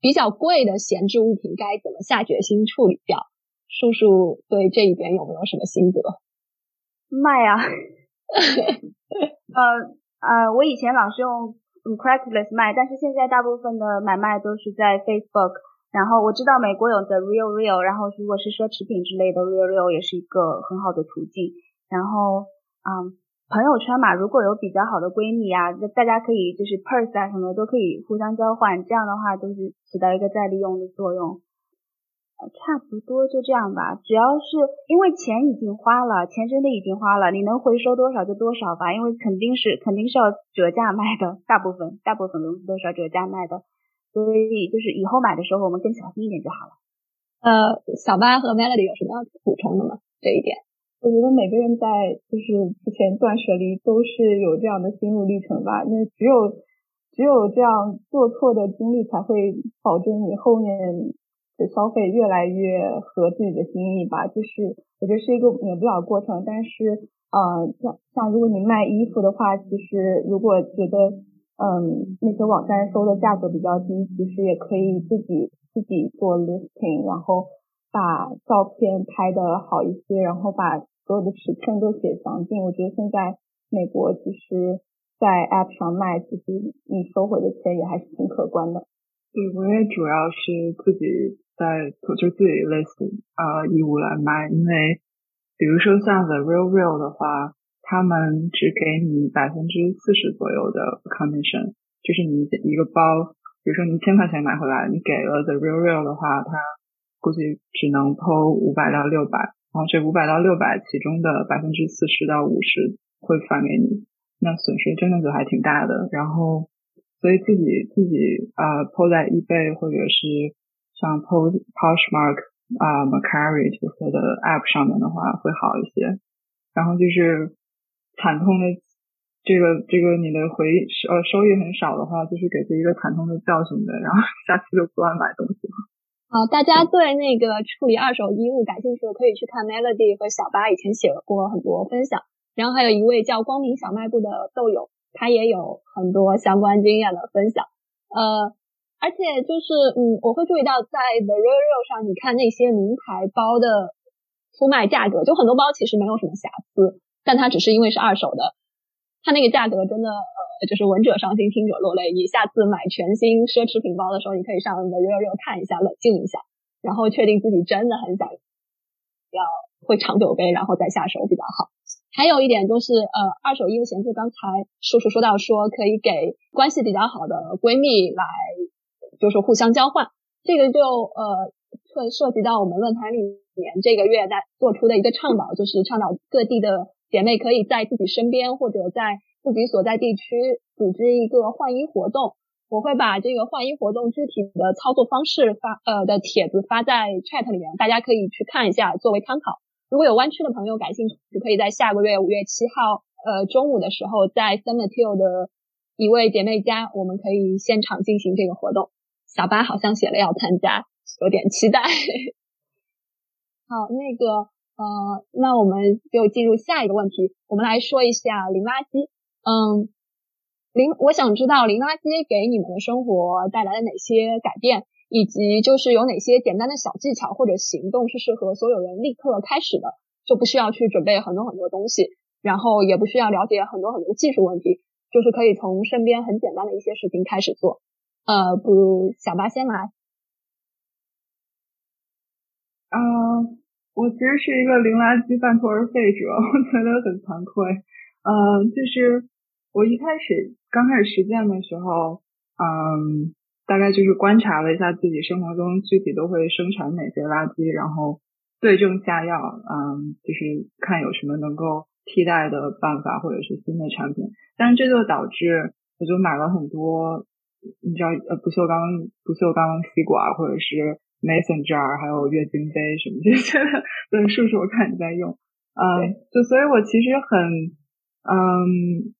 比较贵的闲置物品该怎么下决心处理掉？叔叔对这一点有没有什么心得？卖啊！呃呃，我以前老是用 Craigslist 卖，但是现在大部分的买卖都是在 Facebook。然后我知道美国有的 Real Real，然后如果是奢侈品之类的 Real Real 也是一个很好的途径。然后，嗯，朋友圈嘛，如果有比较好的闺蜜啊，大家可以就是 purse 啊什么都可以互相交换，这样的话就是起到一个再利用的作用。差不多就这样吧，只要是因为钱已经花了，钱真的已经花了，你能回收多少就多少吧，因为肯定是肯定是要折价卖的，大部分大部分东西都是要折价卖的。所以就是以后买的时候，我们更小心一点就好了。呃，小八和 Melody 有什么要补充的吗？这一点，我觉得每个人在就是之前断舍离都是有这样的心路历程吧。那只有只有这样做错的经历，才会保证你后面的消费越来越合自己的心意吧。就是我觉得是一个免不了过程。但是，呃，像像如果你卖衣服的话，其实如果觉得。嗯，那些网站收的价格比较低，其实也可以自己自己做 listing，然后把照片拍的好一些，然后把所有的尺寸都写详尽。我觉得现在美国其实，在 app 上卖，其实你收回的钱也还是挺可观的。对，我也主要是自己在就自己 list 啊衣物来卖，因为比如说像 The Real Real 的话。他们只给你百分之四十左右的 commission，就是你一个包，比如说你一千块钱买回来，你给了 the real real 的话，他估计只能偷五百到六百，然后这五百到六百其中的百分之四十到五十会返给你，那损失真的就还挺大的。然后，所以自己自己啊抛在 eBay 或者是像 p o s Poshmark 啊 Mercari 这些的 app 上面的话会好一些。然后就是。惨痛的这个这个你的回呃收益很少的话，就是给自己一个惨痛的教训的，然后下次就不乱买东西了。好，大家对那个处理二手衣物感兴趣的，可以去看 Melody 和小八以前写过很多分享，然后还有一位叫光明小卖部的豆友，他也有很多相关经验的分享。呃，而且就是嗯，我会注意到在 The Real Real 上，你看那些名牌包的出卖价格，就很多包其实没有什么瑕疵。但它只是因为是二手的，它那个价格真的呃，就是闻者伤心，听者落泪。你下次买全新奢侈品包的时候，你可以上 The Real Real 看一下，冷静一下，然后确定自己真的很想要会长久背，然后再下手比较好。还有一点就是，呃，二手衣物闲置，刚才叔叔说到说可以给关系比较好的闺蜜来，就是互相交换，这个就呃会涉及到我们论坛里面这个月在做出的一个倡导，就是倡导各地的姐妹可以在自己身边或者在自己所在地区组织一个换衣活动。我会把这个换衣活动具体的操作方式发呃的帖子发在 chat 里面，大家可以去看一下作为参考。如果有湾区的朋友感兴趣，可以在下个月五月七号，呃中午的时候，在 San Mateo 的一位姐妹家，我们可以现场进行这个活动。小八好像写了要参加，有点期待。好，那个呃，那我们就进入下一个问题，我们来说一下零垃圾。嗯，零，我想知道零垃圾给你们的生活带来了哪些改变？以及就是有哪些简单的小技巧或者行动是适合所有人立刻开始的，就不需要去准备很多很多东西，然后也不需要了解很多很多技术问题，就是可以从身边很简单的一些事情开始做。呃，不如小八先来。嗯，我其实是一个零垃圾半途而废者，我觉得很惭愧。嗯，就是我一开始刚开始实践的时候，嗯。大概就是观察了一下自己生活中具体都会生产哪些垃圾，然后对症下药，嗯，就是看有什么能够替代的办法或者是新的产品。但是这就导致我就买了很多，你知道，呃，不锈钢不锈钢吸管或者是 mason jar，还有月经杯什么这些的。对，叔叔，我看你在用，嗯，就所以我其实很，嗯。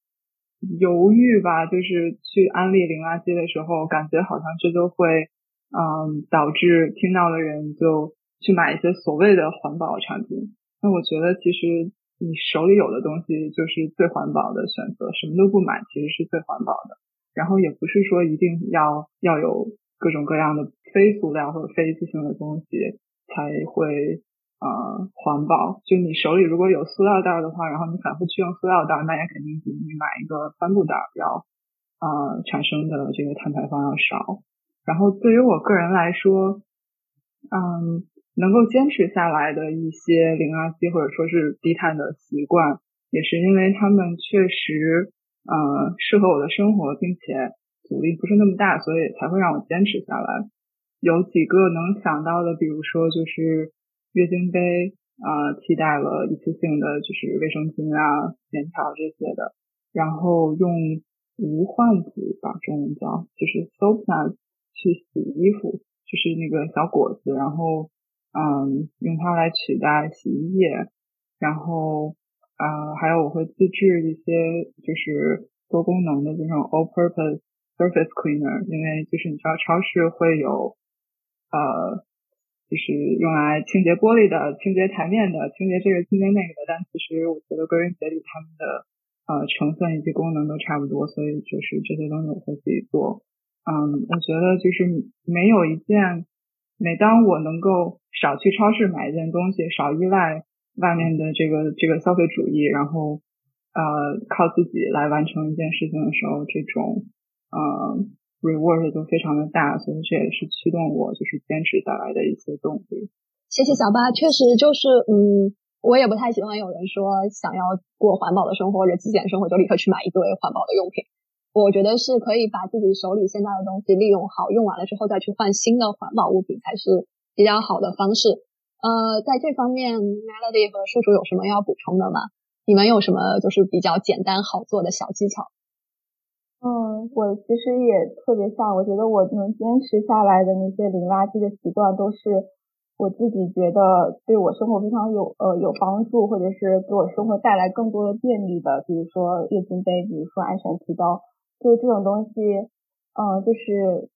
犹豫吧，就是去安利零垃圾的时候，感觉好像这就会，嗯，导致听到的人就去买一些所谓的环保产品。那我觉得其实你手里有的东西就是最环保的选择，什么都不买其实是最环保的。然后也不是说一定要要有各种各样的非塑料或者非一次性的东西才会。呃，环保，就你手里如果有塑料袋的话，然后你反复去用塑料袋，那也肯定比你买一个帆布袋要呃产生的这个碳排放要少。然后对于我个人来说，嗯，能够坚持下来的一些零垃圾或者说是低碳的习惯，也是因为他们确实呃适合我的生活，并且阻力不是那么大，所以才会让我坚持下来。有几个能想到的，比如说就是。月经杯啊，替代了一次性的就是卫生巾啊、棉条这些的，然后用无患子吧，中文叫就是 soapnut 去洗衣服，就是那个小果子，然后嗯，用它来取代洗衣液，然后啊，还有我会自制一些就是多功能的这种 all-purpose surface cleaner，因为就是你知道超市会有呃。就是用来清洁玻璃的、清洁台面的、清洁这个、清洁那个的，但其实我觉得归根结底，它们的呃成分以及功能都差不多，所以就是这些东西我会自己做。嗯，我觉得就是没有一件，每当我能够少去超市买一件东西，少依赖外面的这个这个消费主义，然后呃靠自己来完成一件事情的时候，这种嗯。reward 就非常的大，所以这也是驱动我就是坚持下来的一些动力。谢谢小八，确实就是嗯，我也不太喜欢有人说想要过环保的生活或者极简生活就立刻去买一堆环保的用品。我觉得是可以把自己手里现在的东西利用好，用完了之后再去换新的环保物品才是比较好的方式。呃，在这方面，Melody 和叔叔有什么要补充的吗？你们有什么就是比较简单好做的小技巧？嗯，我其实也特别像，我觉得我能坚持下来的那些零垃圾的习惯，都是我自己觉得对我生活非常有呃有帮助，或者是给我生活带来更多的便利的，比如说月经杯，比如说安全提刀，就这种东西，嗯，就是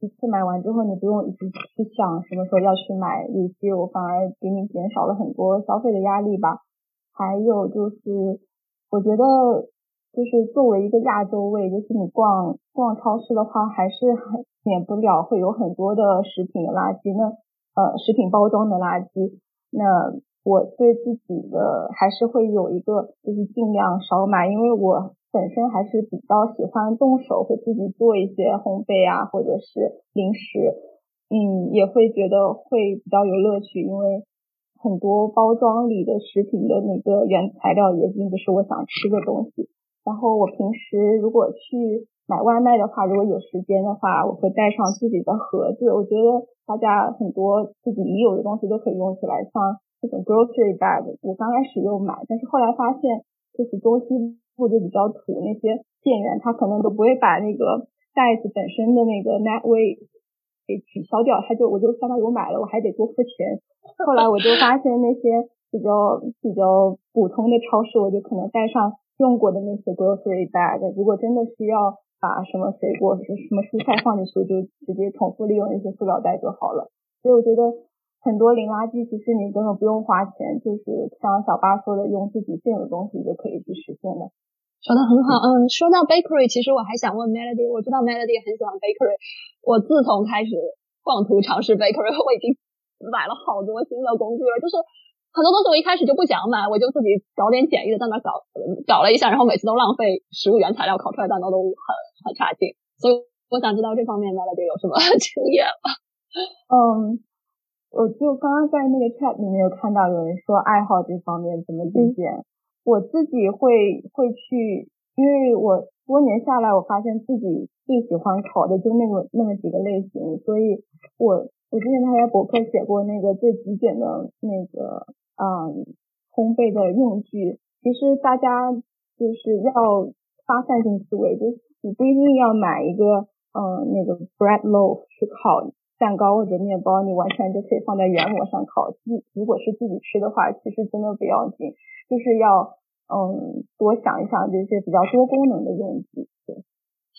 一次买完之后，你不用一直去想什么时候要去买，有些我反而给你减少了很多消费的压力吧。还有就是，我觉得。就是作为一个亚洲胃，就是你逛逛超市的话，还是很免不了会有很多的食品的垃圾。那呃，食品包装的垃圾，那我对自己的还是会有一个，就是尽量少买，因为我本身还是比较喜欢动手，会自己做一些烘焙啊，或者是零食，嗯，也会觉得会比较有乐趣，因为。很多包装里的食品的那个原材料也并不是我想吃的东西。然后我平时如果去买外卖的话，如果有时间的话，我会带上自己的盒子。我觉得大家很多自己已有的东西都可以用起来，像这种 grocery bag，我刚开始又买，但是后来发现就是中西部就比较土，那些店员他可能都不会把那个袋子本身的那个 net weight 给取消掉，他就我就相当于我买了，我还得多付钱。后来我就发现那些比较比较普通的超市，我就可能带上。用过的那些 grocery bag，如果真的需要把什么水果、什么蔬菜放进去，就直接重复利用那些塑料袋就好了。所以我觉得很多零垃圾其实你根本不用花钱，就是像小八说的，用自己现有的东西就可以去实现的。说的很好，嗯，说到 bakery，其实我还想问 Melody，我知道 Melody 很喜欢 bakery，我自从开始妄图尝试 bakery，我已经买了好多新的工具了，就是。很多东西我一开始就不想买，我就自己搞点简易的在那搞搞了一下，然后每次都浪费食物原材料，烤出来蛋糕都很很差劲。所以我想知道这方面 Melody 有什么经验吗？嗯，我就刚刚在那个 chat 里面有看到有人说爱好这方面怎么理解，我自己会会去，因为我多年下来我发现自己最喜欢烤的就那个那么几个类型，所以我我之前在博客写过那个最极简的那个。嗯，烘焙的用具，其实大家就是要发散性思维，就是你不一定要买一个嗯那个 bread loaf 去烤蛋糕或者面包，你完全就可以放在原模上烤。自如果是自己吃的话，其实真的不要紧，就是要嗯多想一想这些比较多功能的用具。对，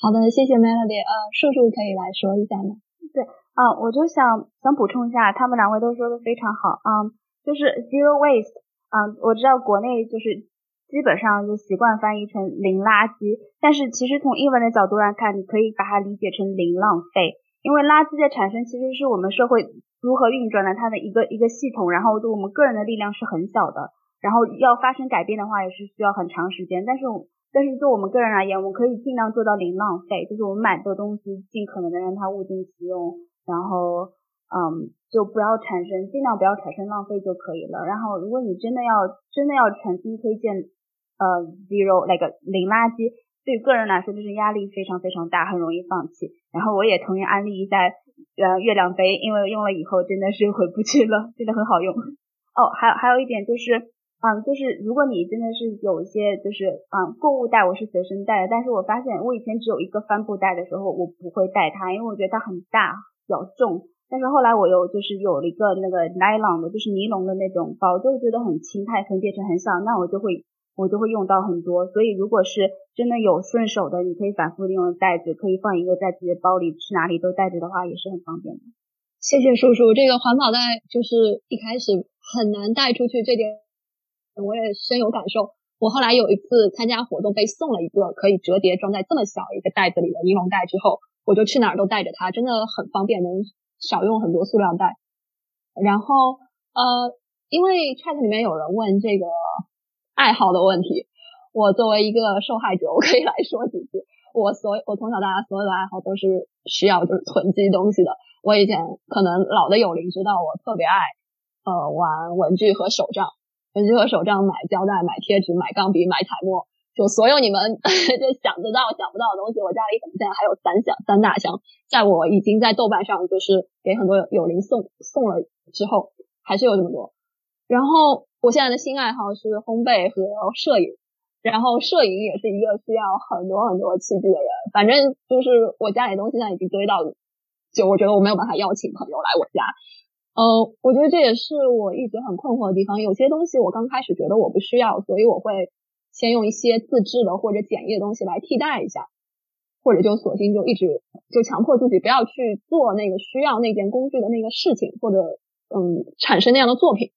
好的，谢谢 Melody，呃，叔叔可以来说一下吗？对，啊，我就想想补充一下，他们两位都说的非常好啊。就是 zero waste 啊，我知道国内就是基本上就习惯翻译成零垃圾，但是其实从英文的角度来看，你可以把它理解成零浪费，因为垃圾的产生其实是我们社会如何运转的它的一个一个系统，然后对我们个人的力量是很小的，然后要发生改变的话也是需要很长时间，但是但是对我们个人而言，我们可以尽量做到零浪费，就是我们买的东西尽可能的让它物尽其用，然后。嗯，就不要产生，尽量不要产生浪费就可以了。然后，如果你真的要真的要诚心推荐，呃，zero 那个零垃圾，对个人来说就是压力非常非常大，很容易放弃。然后我也同样安利一下，呃，月亮杯，因为用了以后真的是回不去了，真的很好用。哦，还有还有一点就是，嗯，就是如果你真的是有一些就是，嗯，购物袋我是随身带的，但是我发现我以前只有一个帆布袋的时候，我不会带它，因为我觉得它很大，比较重。但是后来我又就是有了一个那个 nylon 的，就是尼龙的那种包，就会觉得很轻，它也可以变成很小，那我就会我就会用到很多。所以如果是真的有顺手的，你可以反复利用的袋子，可以放一个在自己的包里，去哪里都带着的话，也是很方便的。谢谢叔叔，这个环保袋就是一开始很难带出去，这点我也深有感受。我后来有一次参加活动被送了一个可以折叠装在这么小一个袋子里的尼龙袋之后，我就去哪儿都带着它，真的很方便，能。少用很多塑料袋，然后呃，因为 chat 里面有人问这个爱好的问题，我作为一个受害者，我可以来说几句。我所我从小到大所有的爱好都是需要就是囤积东西的。我以前可能老的有灵知道我特别爱呃玩文具和手账，文具和手账买胶带、买贴纸、买钢笔、买彩墨。就所有你们 就想得到想不到的东西，我家里可能现在还有三箱三大箱，在我已经在豆瓣上就是给很多友友邻送送了之后，还是有这么多。然后我现在的新爱好是烘焙和摄影，然后摄影也是一个需要很多很多器具的人。反正就是我家里东西现在已经堆到，就我觉得我没有办法邀请朋友来我家。嗯，我觉得这也是我一直很困惑的地方。有些东西我刚开始觉得我不需要，所以我会。先用一些自制的或者简易的东西来替代一下，或者就索性就一直就强迫自己不要去做那个需要那件工具的那个事情，或者嗯产生那样的作品。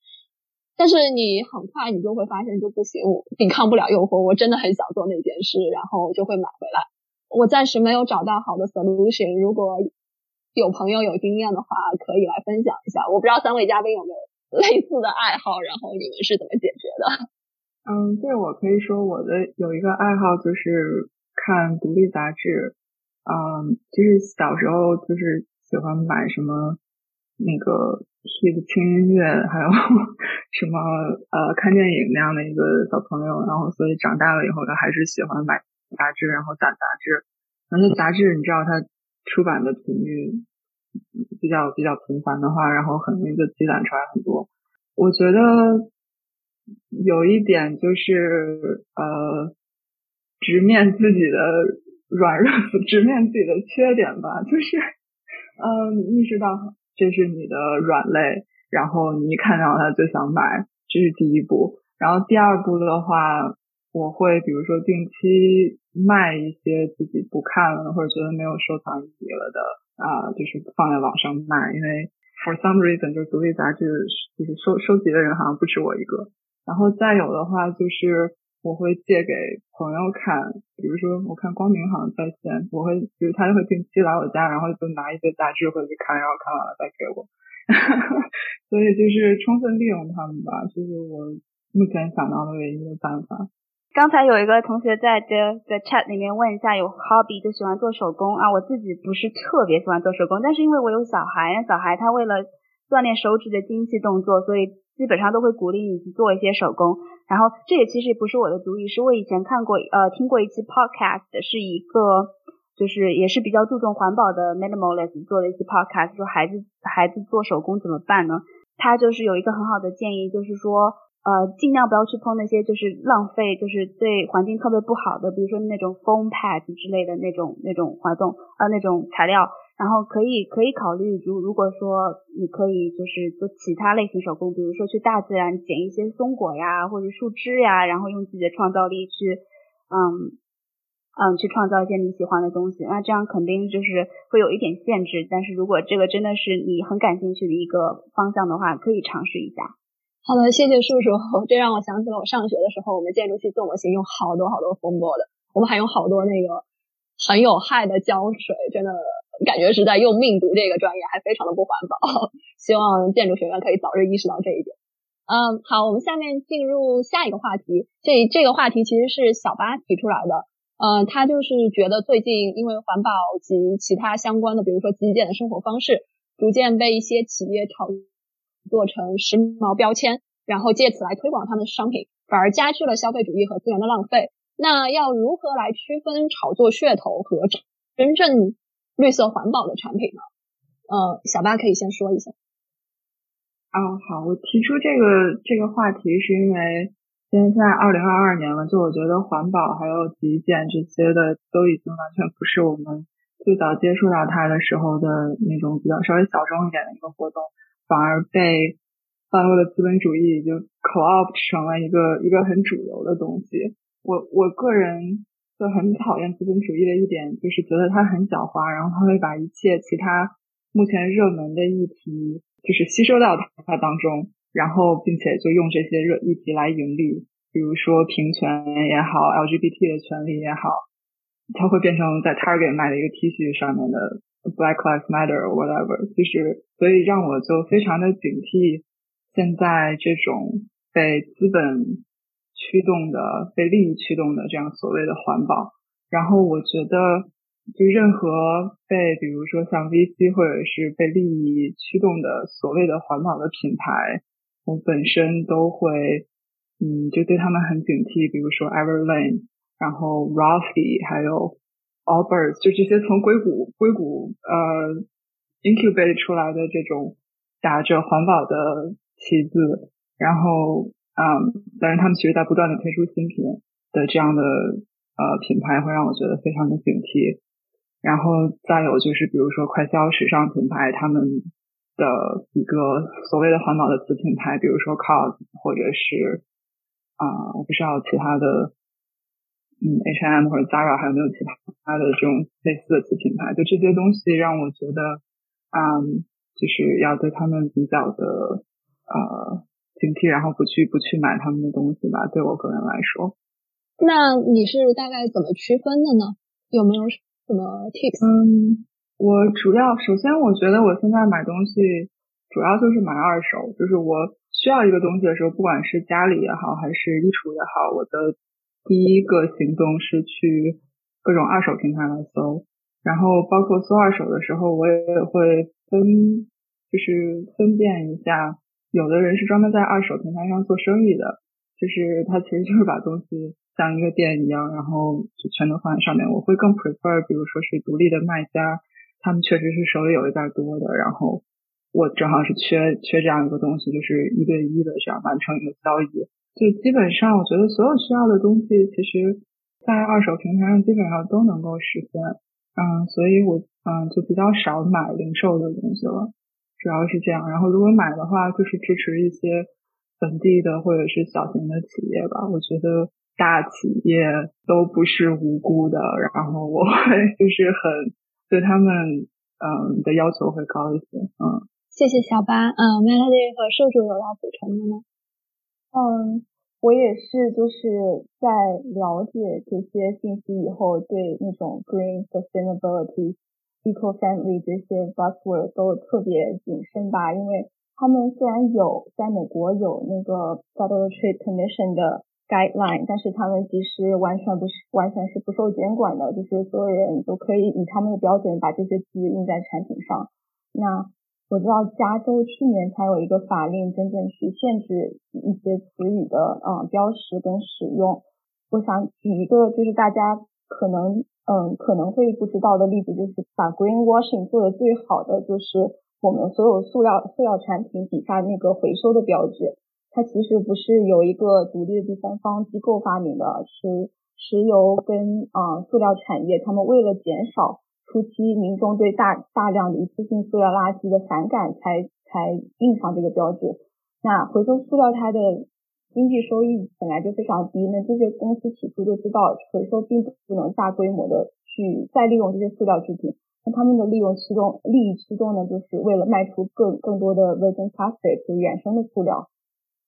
但是你很快你就会发现就不行，我抵抗不了诱惑，我真的很想做那件事，然后就会买回来。我暂时没有找到好的 solution，如果有朋友有经验的话，可以来分享一下。我不知道三位嘉宾有没有类似的爱好，然后你们是怎么解决的？嗯，对我可以说我的有一个爱好就是看独立杂志。嗯，其实小时候就是喜欢买什么那个 hip 轻音乐，还有 什么呃看电影那样的一个小朋友，然后所以长大了以后，他还是喜欢买杂志，然后攒杂志。而且杂志你知道它出版的频率比较比较频繁的话，然后很容易就积攒出来很多。我觉得有一点就是呃，直面自己的软弱，直面自己的缺点吧，就是嗯，意识到这是你的软肋，然后你一看到它就想买，这是第一步。然后第二步的话。我会比如说定期卖一些自己不看了或者觉得没有收藏意义了的啊，就是放在网上卖，因为 for some reason 就是独立杂志就是收收集的人好像不止我一个。然后再有的话就是我会借给朋友看，比如说我看光明好像在线，我会就是他就会定期来我家，然后就拿一些杂志回去看，然后看完了再给我。所以就是充分利用他们吧，就是我目前想到的唯一的办法。刚才有一个同学在的的 chat 里面问一下，有 hobby 就喜欢做手工啊。我自己不是特别喜欢做手工，但是因为我有小孩，小孩他为了锻炼手指的精细动作，所以基本上都会鼓励你去做一些手工。然后这也其实不是我的主意，是我以前看过呃听过一期 podcast，是一个就是也是比较注重环保的 minimalist 做的一期 podcast，说孩子孩子做手工怎么办呢？他就是有一个很好的建议，就是说。呃，尽量不要去碰那些就是浪费，就是对环境特别不好的，比如说那种 foam pad 之类的那种那种滑动呃那种材料。然后可以可以考虑，如如果说你可以就是做其他类型手工，比如说去大自然捡一些松果呀或者树枝呀，然后用自己的创造力去嗯嗯去创造一些你喜欢的东西。那这样肯定就是会有一点限制，但是如果这个真的是你很感兴趣的一个方向的话，可以尝试一下。好的，谢谢叔叔。这让我想起了我上学的时候，我们建筑系做模型用好多好多风波的，我们还用好多那个很有害的胶水，真的感觉是在用命读这个专业，还非常的不环保。希望建筑学院可以早日意识到这一点。嗯，好，我们下面进入下一个话题。这这个话题其实是小八提出来的。嗯，他就是觉得最近因为环保及其他相关的，比如说极简的生活方式，逐渐被一些企业炒。做成时髦标签，然后借此来推广他们的商品，反而加剧了消费主义和资源的浪费。那要如何来区分炒作噱头和真正绿色环保的产品呢？呃，小八可以先说一下。哦，好，我提出这个这个话题是因为现在现在二零二二年了，就我觉得环保还有极简这些的都已经完全不是我们最早接触到它的时候的那种比较稍微小众一点的一个活动。反而被泛欧的资本主义就 co-op 成了一个一个很主流的东西。我我个人就很讨厌资本主义的一点，就是觉得它很狡猾，然后它会把一切其他目前热门的议题，就是吸收到它当中，然后并且就用这些热议题来盈利。比如说平权也好，LGBT 的权利也好，它会变成在 Target 卖的一个 T 恤上面的。Black Lives Matter or whatever，就是所以让我就非常的警惕现在这种被资本驱动的、被利益驱动的这样所谓的环保。然后我觉得，就任何被比如说像 VC 或者是被利益驱动的所谓的环保的品牌，我本身都会嗯，就对他们很警惕。比如说 Everlane，然后 Rothy，还有。Alberts，就这些从硅谷硅谷呃 incubate 出来的这种打着环保的旗子，然后嗯，但是他们其实在不断的推出新品的这样的呃品牌，会让我觉得非常的警惕。然后再有就是比如说快消时尚品牌，他们的一个所谓的环保的子品牌，比如说 COS 或者是啊，我不知道其他的。嗯，H&M 或者 Zara 还有没有其他的这种类似的子品牌？就这些东西让我觉得，嗯，就是要对他们比较的呃警惕，然后不去不去买他们的东西吧。对我个人来说，那你是大概怎么区分的呢？有没有什么 tips？嗯，我主要首先我觉得我现在买东西主要就是买二手，就是我需要一个东西的时候，不管是家里也好，还是衣橱也好，我的。第一个行动是去各种二手平台来搜，然后包括搜二手的时候，我也会分就是分辨一下，有的人是专门在二手平台上做生意的，就是他其实就是把东西像一个店一样，然后就全都放在上面。我会更 prefer，比如说是独立的卖家，他们确实是手里有一袋多的，然后我正好是缺缺这样一个东西，就是一对一的这样完成一个交易。就基本上，我觉得所有需要的东西，其实在二手平台上基本上都能够实现。嗯，所以我嗯就比较少买零售的东西了，主要是这样。然后如果买的话，就是支持一些本地的或者是小型的企业吧。我觉得大企业都不是无辜的，然后我会就是很对他们嗯的要求会高一些。嗯，谢谢小八。嗯，Melody 和社主有要补充的吗？嗯，我也是，就是在了解这些信息以后，对那种 green sustainability、eco-friendly 这些 buzzword 都特别谨慎吧，因为他们虽然有在美国有那个 Federal Trade Commission 的 guideline，但是他们其实完全不是完全是不受监管的，就是所有人都可以以他们的标准把这些字印在产品上。那我知道加州去年才有一个法令，真正去限制一些词语的嗯标识跟使用。我想举一个就是大家可能嗯可能会不知道的例子，就是把 greenwashing 做的最好的就是我们所有塑料塑料产品底下那个回收的标志，它其实不是有一个独立的第三方机构发明的，是石油跟啊塑料产业他们为了减少。初期民众对大大量的一次性塑料垃圾的反感，才才印上这个标志。那回收塑料它的经济收益本来就非常低，那这些公司起初就知道回收并不能大规模的去再利用这些塑料制品，那他们的利用驱动利益驱动呢，就是为了卖出更更多的 virgin plastic 就原生的塑料。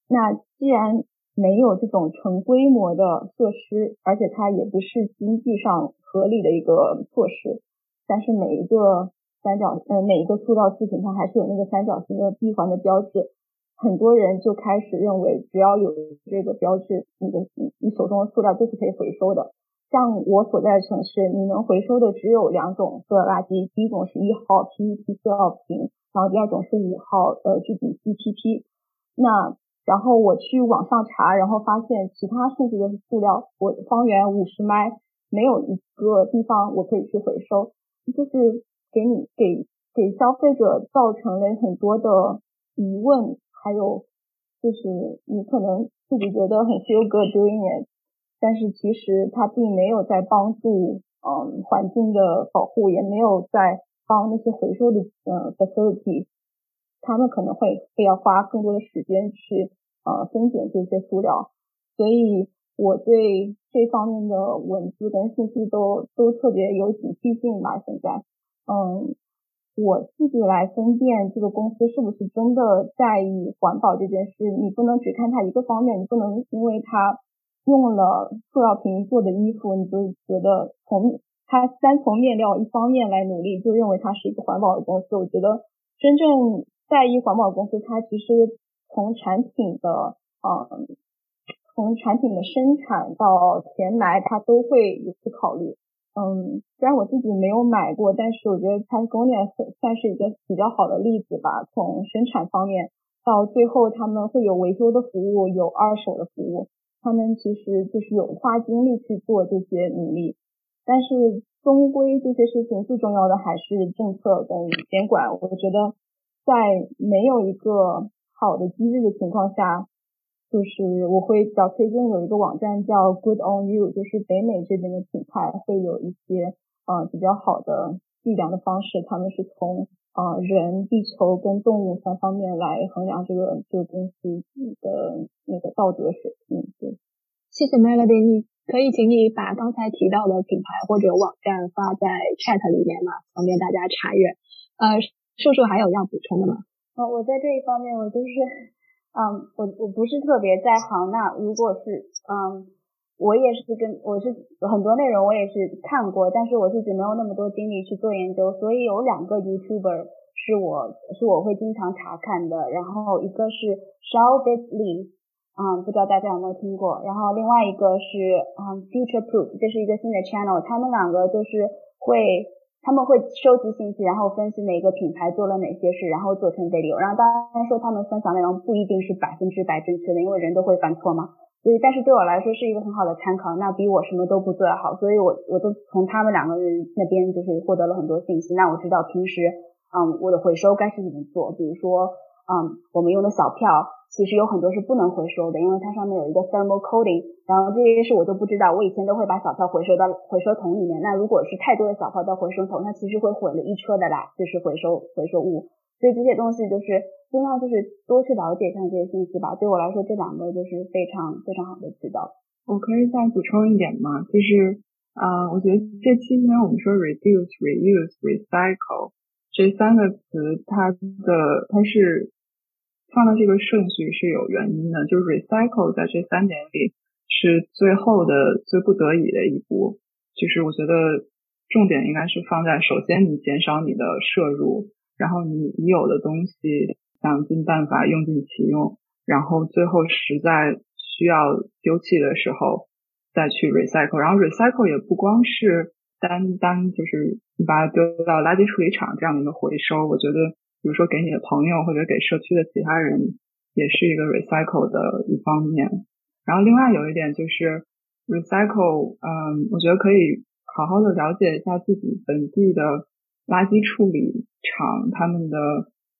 那既然没有这种成规模的设施，而且它也不是经济上合理的一个措施。但是每一个三角，呃，每一个塑料制品它还是有那个三角形的闭环的标志，很多人就开始认为只要有这个标志，你的你手中的塑料就是可以回收的。像我所在的城市，你能回收的只有两种塑料垃圾，第一种是一号 PET 塑料瓶，然后第二种是五号呃聚丙烯 PP。那然后我去网上查，然后发现其他数字的塑料，我方圆五十迈没有一个地方我可以去回收。就是给你给给消费者造成了很多的疑问，还有就是你可能自己觉得很 feel good doing it，但是其实它并没有在帮助嗯环境的保护，也没有在帮那些回收的嗯 facility，他们可能会会要花更多的时间去呃分拣这些塑料，所以。我对这方面的文字跟信息都都特别有警惕性吧。现在，嗯，我自己来分辨这个公司是不是真的在意环保这件事，你不能只看它一个方面，你不能因为它用了塑料瓶做的衣服，你就觉得从它单从面料一方面来努力，就认为它是一个环保的公司。我觉得真正在意环保公司，它其实从产品的，嗯。从产品的生产到填埋，它都会有去考虑。嗯，虽然我自己没有买过，但是我觉得它供应链算是一个比较好的例子吧。从生产方面到最后，他们会有维修的服务，有二手的服务，他们其实就是有花精力去做这些努力。但是终归这些事情最重要的还是政策跟监管。我觉得在没有一个好的机制的情况下。就是我会比较推荐有一个网站叫 Good on You，就是北美这边的品牌会有一些呃比较好的计量的方式，他们是从呃人、地球跟动物三方面来衡量这个这个公司的那个道德水平。对，谢谢 Melody，你可以请你把刚才提到的品牌或者网站发在 chat 里面吗？方便大家查阅。呃，叔叔还有要补充的吗？哦，我在这一方面我就是。嗯，我我不是特别在行。那如果是，嗯，我也是跟我是很多内容我也是看过，但是我自己没有那么多精力去做研究。所以有两个 YouTuber 是我是我会经常查看的。然后一个是 Shao b i t Lee，嗯，不知道大家有没有听过。然后另外一个是嗯 Future Proof，这是一个新的 channel，他们两个就是会他们会收集信息，然后分析每个品牌做了哪些事，然后做成 video。然后当然说他们分享内容不一定是百分之百正确的，因为人都会犯错嘛。所以，但是对我来说是一个很好的参考，那比我什么都不做要好。所以我我都从他们两个人那边就是获得了很多信息。那我知道平时嗯我的回收该是怎么做，比如说嗯我们用的小票。其实有很多是不能回收的，因为它上面有一个 thermal coating，然后这些是我都不知道。我以前都会把小票回收到回收桶里面。那如果是太多的小票到回收桶，它其实会毁了一车的啦，就是回收回收物。所以这些东西就是尽量就是多去了解一下这些信息吧。对我来说，这两个就是非常非常好的渠道。我可以再补充一点吗？就是啊，我觉得这期间我们说 reduce、reuse、recycle 这三个词，它的它是。放的这个顺序是有原因的，就是 recycle 在这三点里是最后的最不得已的一步。就是我觉得重点应该是放在首先你减少你的摄入，然后你已有的东西想尽办法用尽其用，然后最后实在需要丢弃的时候再去 recycle。然后 recycle 也不光是单单就是你把它丢到垃圾处理厂这样的一个回收，我觉得。比如说给你的朋友或者给社区的其他人，也是一个 recycle 的一方面。然后另外有一点就是 recycle，嗯，我觉得可以好好的了解一下自己本地的垃圾处理厂，他们的，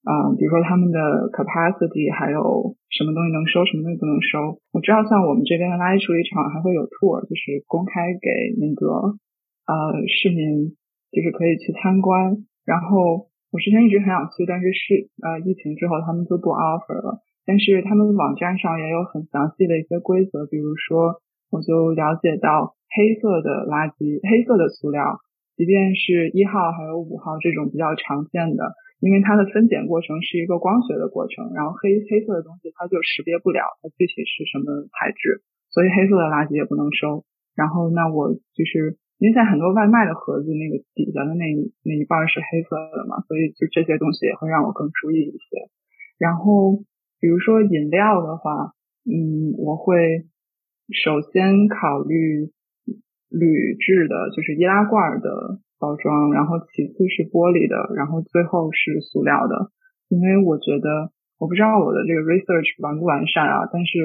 嗯，比如说他们的 capacity，还有什么东西能收，什么东西不能收。我知道像我们这边的垃圾处理厂还会有 tour，就是公开给那个呃市民，就是可以去参观，然后。我之前一直很想去，但是是呃疫情之后他们就不 offer 了。但是他们网站上也有很详细的一些规则，比如说我就了解到黑色的垃圾、黑色的塑料，即便是一号还有五号这种比较常见的，因为它的分拣过程是一个光学的过程，然后黑黑色的东西它就识别不了它具体是什么材质，所以黑色的垃圾也不能收。然后那我就是。因为现在很多外卖的盒子那个底下的那那一半是黑色的嘛，所以就这些东西也会让我更注意一些。然后比如说饮料的话，嗯，我会首先考虑铝制的，就是易拉罐的包装，然后其次是玻璃的，然后最后是塑料的。因为我觉得，我不知道我的这个 research 完不完善啊，但是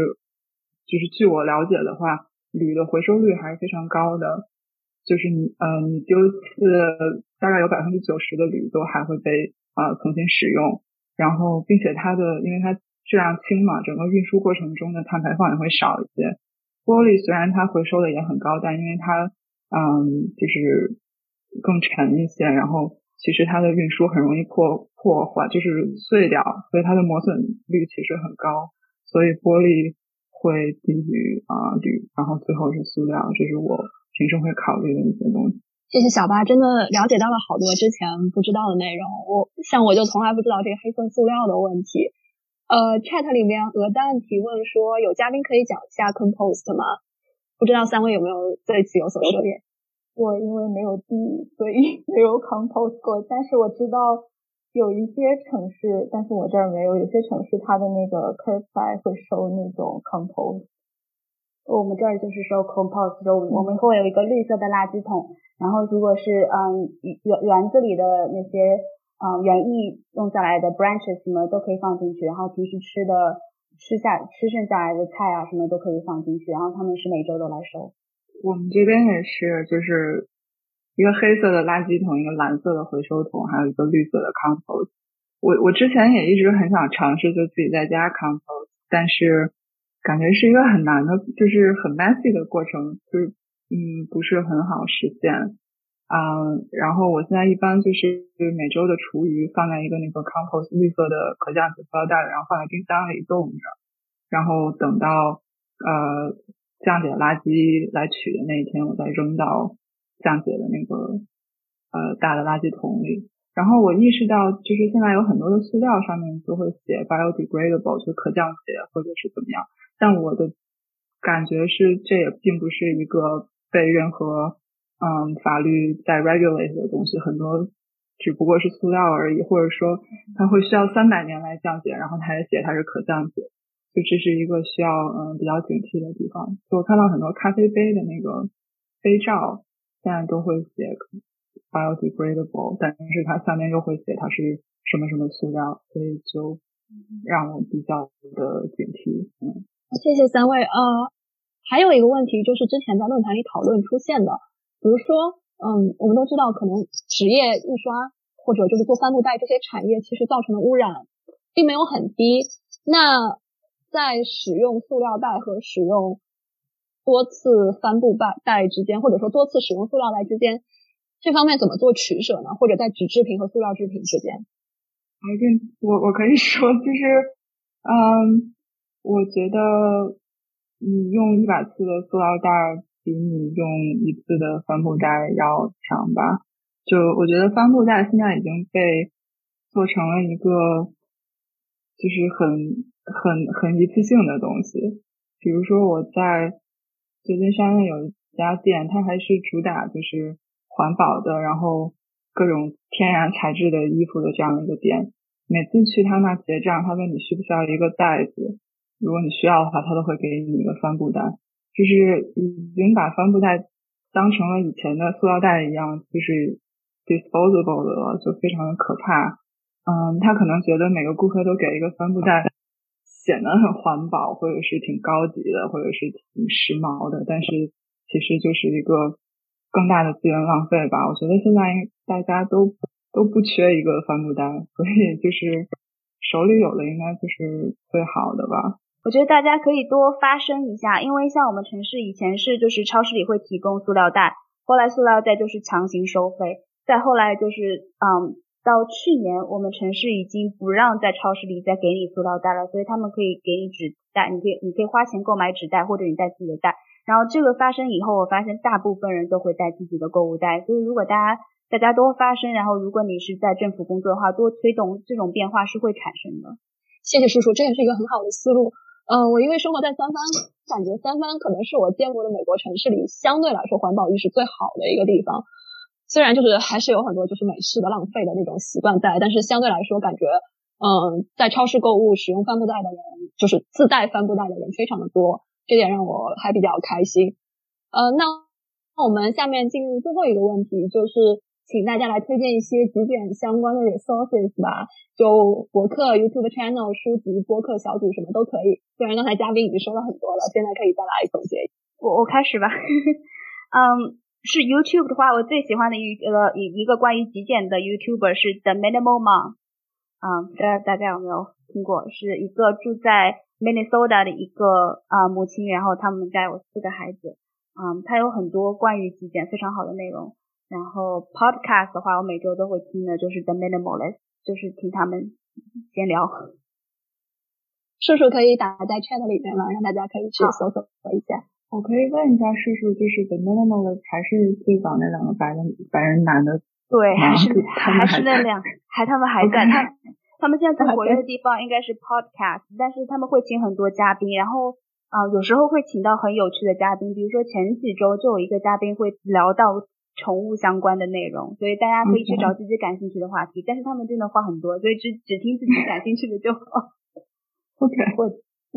就是据我了解的话，铝的回收率还是非常高的。就是你呃，你丢次大概有百分之九十的铝都还会被啊重新使用，然后并且它的因为它质量轻嘛，整个运输过程中的碳排放也会少一些。玻璃虽然它回收的也很高，但因为它嗯就是更沉一些，然后其实它的运输很容易破破坏，就是碎掉，所以它的磨损率其实很高，所以玻璃会低于啊铝，然后最后是塑料，这是我。平时会考虑的一些东西，谢谢小八，真的了解到了好多之前不知道的内容。我像我就从来不知道这个黑色塑料的问题。呃，chat 里面鹅蛋提问说，有嘉宾可以讲一下 compost 吗？不知道三位有没有对此有所涉猎？我因为没有地，所以没有 compost 过，但是我知道有一些城市，但是我这儿没有，有些城市它的那个 curbside 会收那种 compost。我们这儿就是收 compost，就我们会有一个绿色的垃圾桶，然后如果是嗯园园子里的那些嗯园艺用下来的 branches 什么都可以放进去，然后平时吃的吃下吃剩下来的菜啊什么都可以放进去，然后他们是每周都来收。我们这边也是，就是一个黑色的垃圾桶，一个蓝色的回收桶，还有一个绿色的 compost。我我之前也一直很想尝试就自己在家 compost，但是。感觉是一个很难的，就是很 messy 的过程，就是嗯不是很好实现嗯。然后我现在一般就是每周的厨余放在一个那个 compost 绿色的可降解塑料袋，然后放在冰箱里冻着，然后等到呃降解垃圾来取的那一天，我再扔到降解的那个呃大的垃圾桶里。然后我意识到，就是现在有很多的塑料上面都会写 biodegradable，就可降解或者是怎么样。但我的感觉是，这也并不是一个被任何嗯法律在 regulate 的东西，很多只不过是塑料而已，或者说它会需要三百年来降解，然后它也写它是可降解，就这是一个需要嗯比较警惕的地方。就我看到很多咖啡杯的那个杯罩，现在都会写。biodegradable，但是它下面又会写它是什么什么塑料，所以就让我比较的警惕。嗯，谢谢三位。呃，还有一个问题就是之前在论坛里讨论出现的，比如说，嗯，我们都知道可能纸业印刷或者就是做帆布袋这些产业，其实造成的污染并没有很低。那在使用塑料袋和使用多次帆布袋袋之间，或者说多次使用塑料袋之间，这方面怎么做取舍呢？或者在纸制品和塑料制品之间？我我我可以说，就是，嗯，我觉得你用一百次的塑料袋比你用一次的帆布袋要强吧。就我觉得帆布袋现在已经被做成了一个，就是很很很一次性的东西。比如说我在旧金山有一家店，它还是主打就是环保的，然后。各种天然材质的衣服的这样一个店，每次去他那结账，他问你需不需要一个袋子，如果你需要的话，他都会给你一个帆布袋，就是已经把帆布袋当成了以前的塑料袋一样，就是 disposable 的了，就非常的可怕。嗯，他可能觉得每个顾客都给一个帆布袋，显得很环保，或者是挺高级的，或者是挺时髦的，但是其实就是一个。更大的资源浪费吧，我觉得现在大家都都不缺一个帆布袋，所以就是手里有的应该就是最好的吧。我觉得大家可以多发声一下，因为像我们城市以前是就是超市里会提供塑料袋，后来塑料袋就是强行收费，再后来就是嗯，到去年我们城市已经不让在超市里再给你塑料袋了，所以他们可以给你纸袋，你可以你可以花钱购买纸袋，或者你带自己的袋。然后这个发生以后，我发现大部分人都会带自己的购物袋，所以如果大家大家多发声，然后如果你是在政府工作的话，多推动这种变化是会产生的。谢谢叔叔，这也是一个很好的思路。嗯，我因为生活在三藩，感觉三藩可能是我见过的美国城市里相对来说环保意识最好的一个地方。虽然就是还是有很多就是美式的浪费的那种习惯在，但是相对来说感觉，嗯，在超市购物使用帆布袋的人，就是自带帆布袋的人非常的多。这点让我还比较开心。呃，那那我们下面进入最后一个问题，就是请大家来推荐一些极简相关的 resources 吧，就博客、YouTube channel、书籍、播客小组什么都可以。虽然刚才嘉宾已经说了很多了，现在可以再来总结。我我开始吧。嗯，是 YouTube 的话，我最喜欢的一个一一个关于极简的 YouTuber 是 The Minimal Mom。嗯，不知道大家有没有听过？是一个住在 Minnesota 的一个啊母亲，然后他们家有四个孩子，嗯，他有很多关于极简非常好的内容。然后 Podcast 的话，我每周都会听的，就是 The Minimalist，就是听他们闲聊。叔叔可以打在 chat 里面了，让大家可以去搜索一下。我可以问一下叔叔，就是 The Minimalist 还是最早那两个白人白人男的？对，还是还是那两，还他们还在他。他们现在最活跃的地方应该是 podcast，但是他们会请很多嘉宾，然后啊有时候会请到很有趣的嘉宾，比如说前几周就有一个嘉宾会聊到宠物相关的内容，所以大家可以去找自己感兴趣的话题，但是他们真的话很多，所以只只听自己感兴趣的就好。OK，我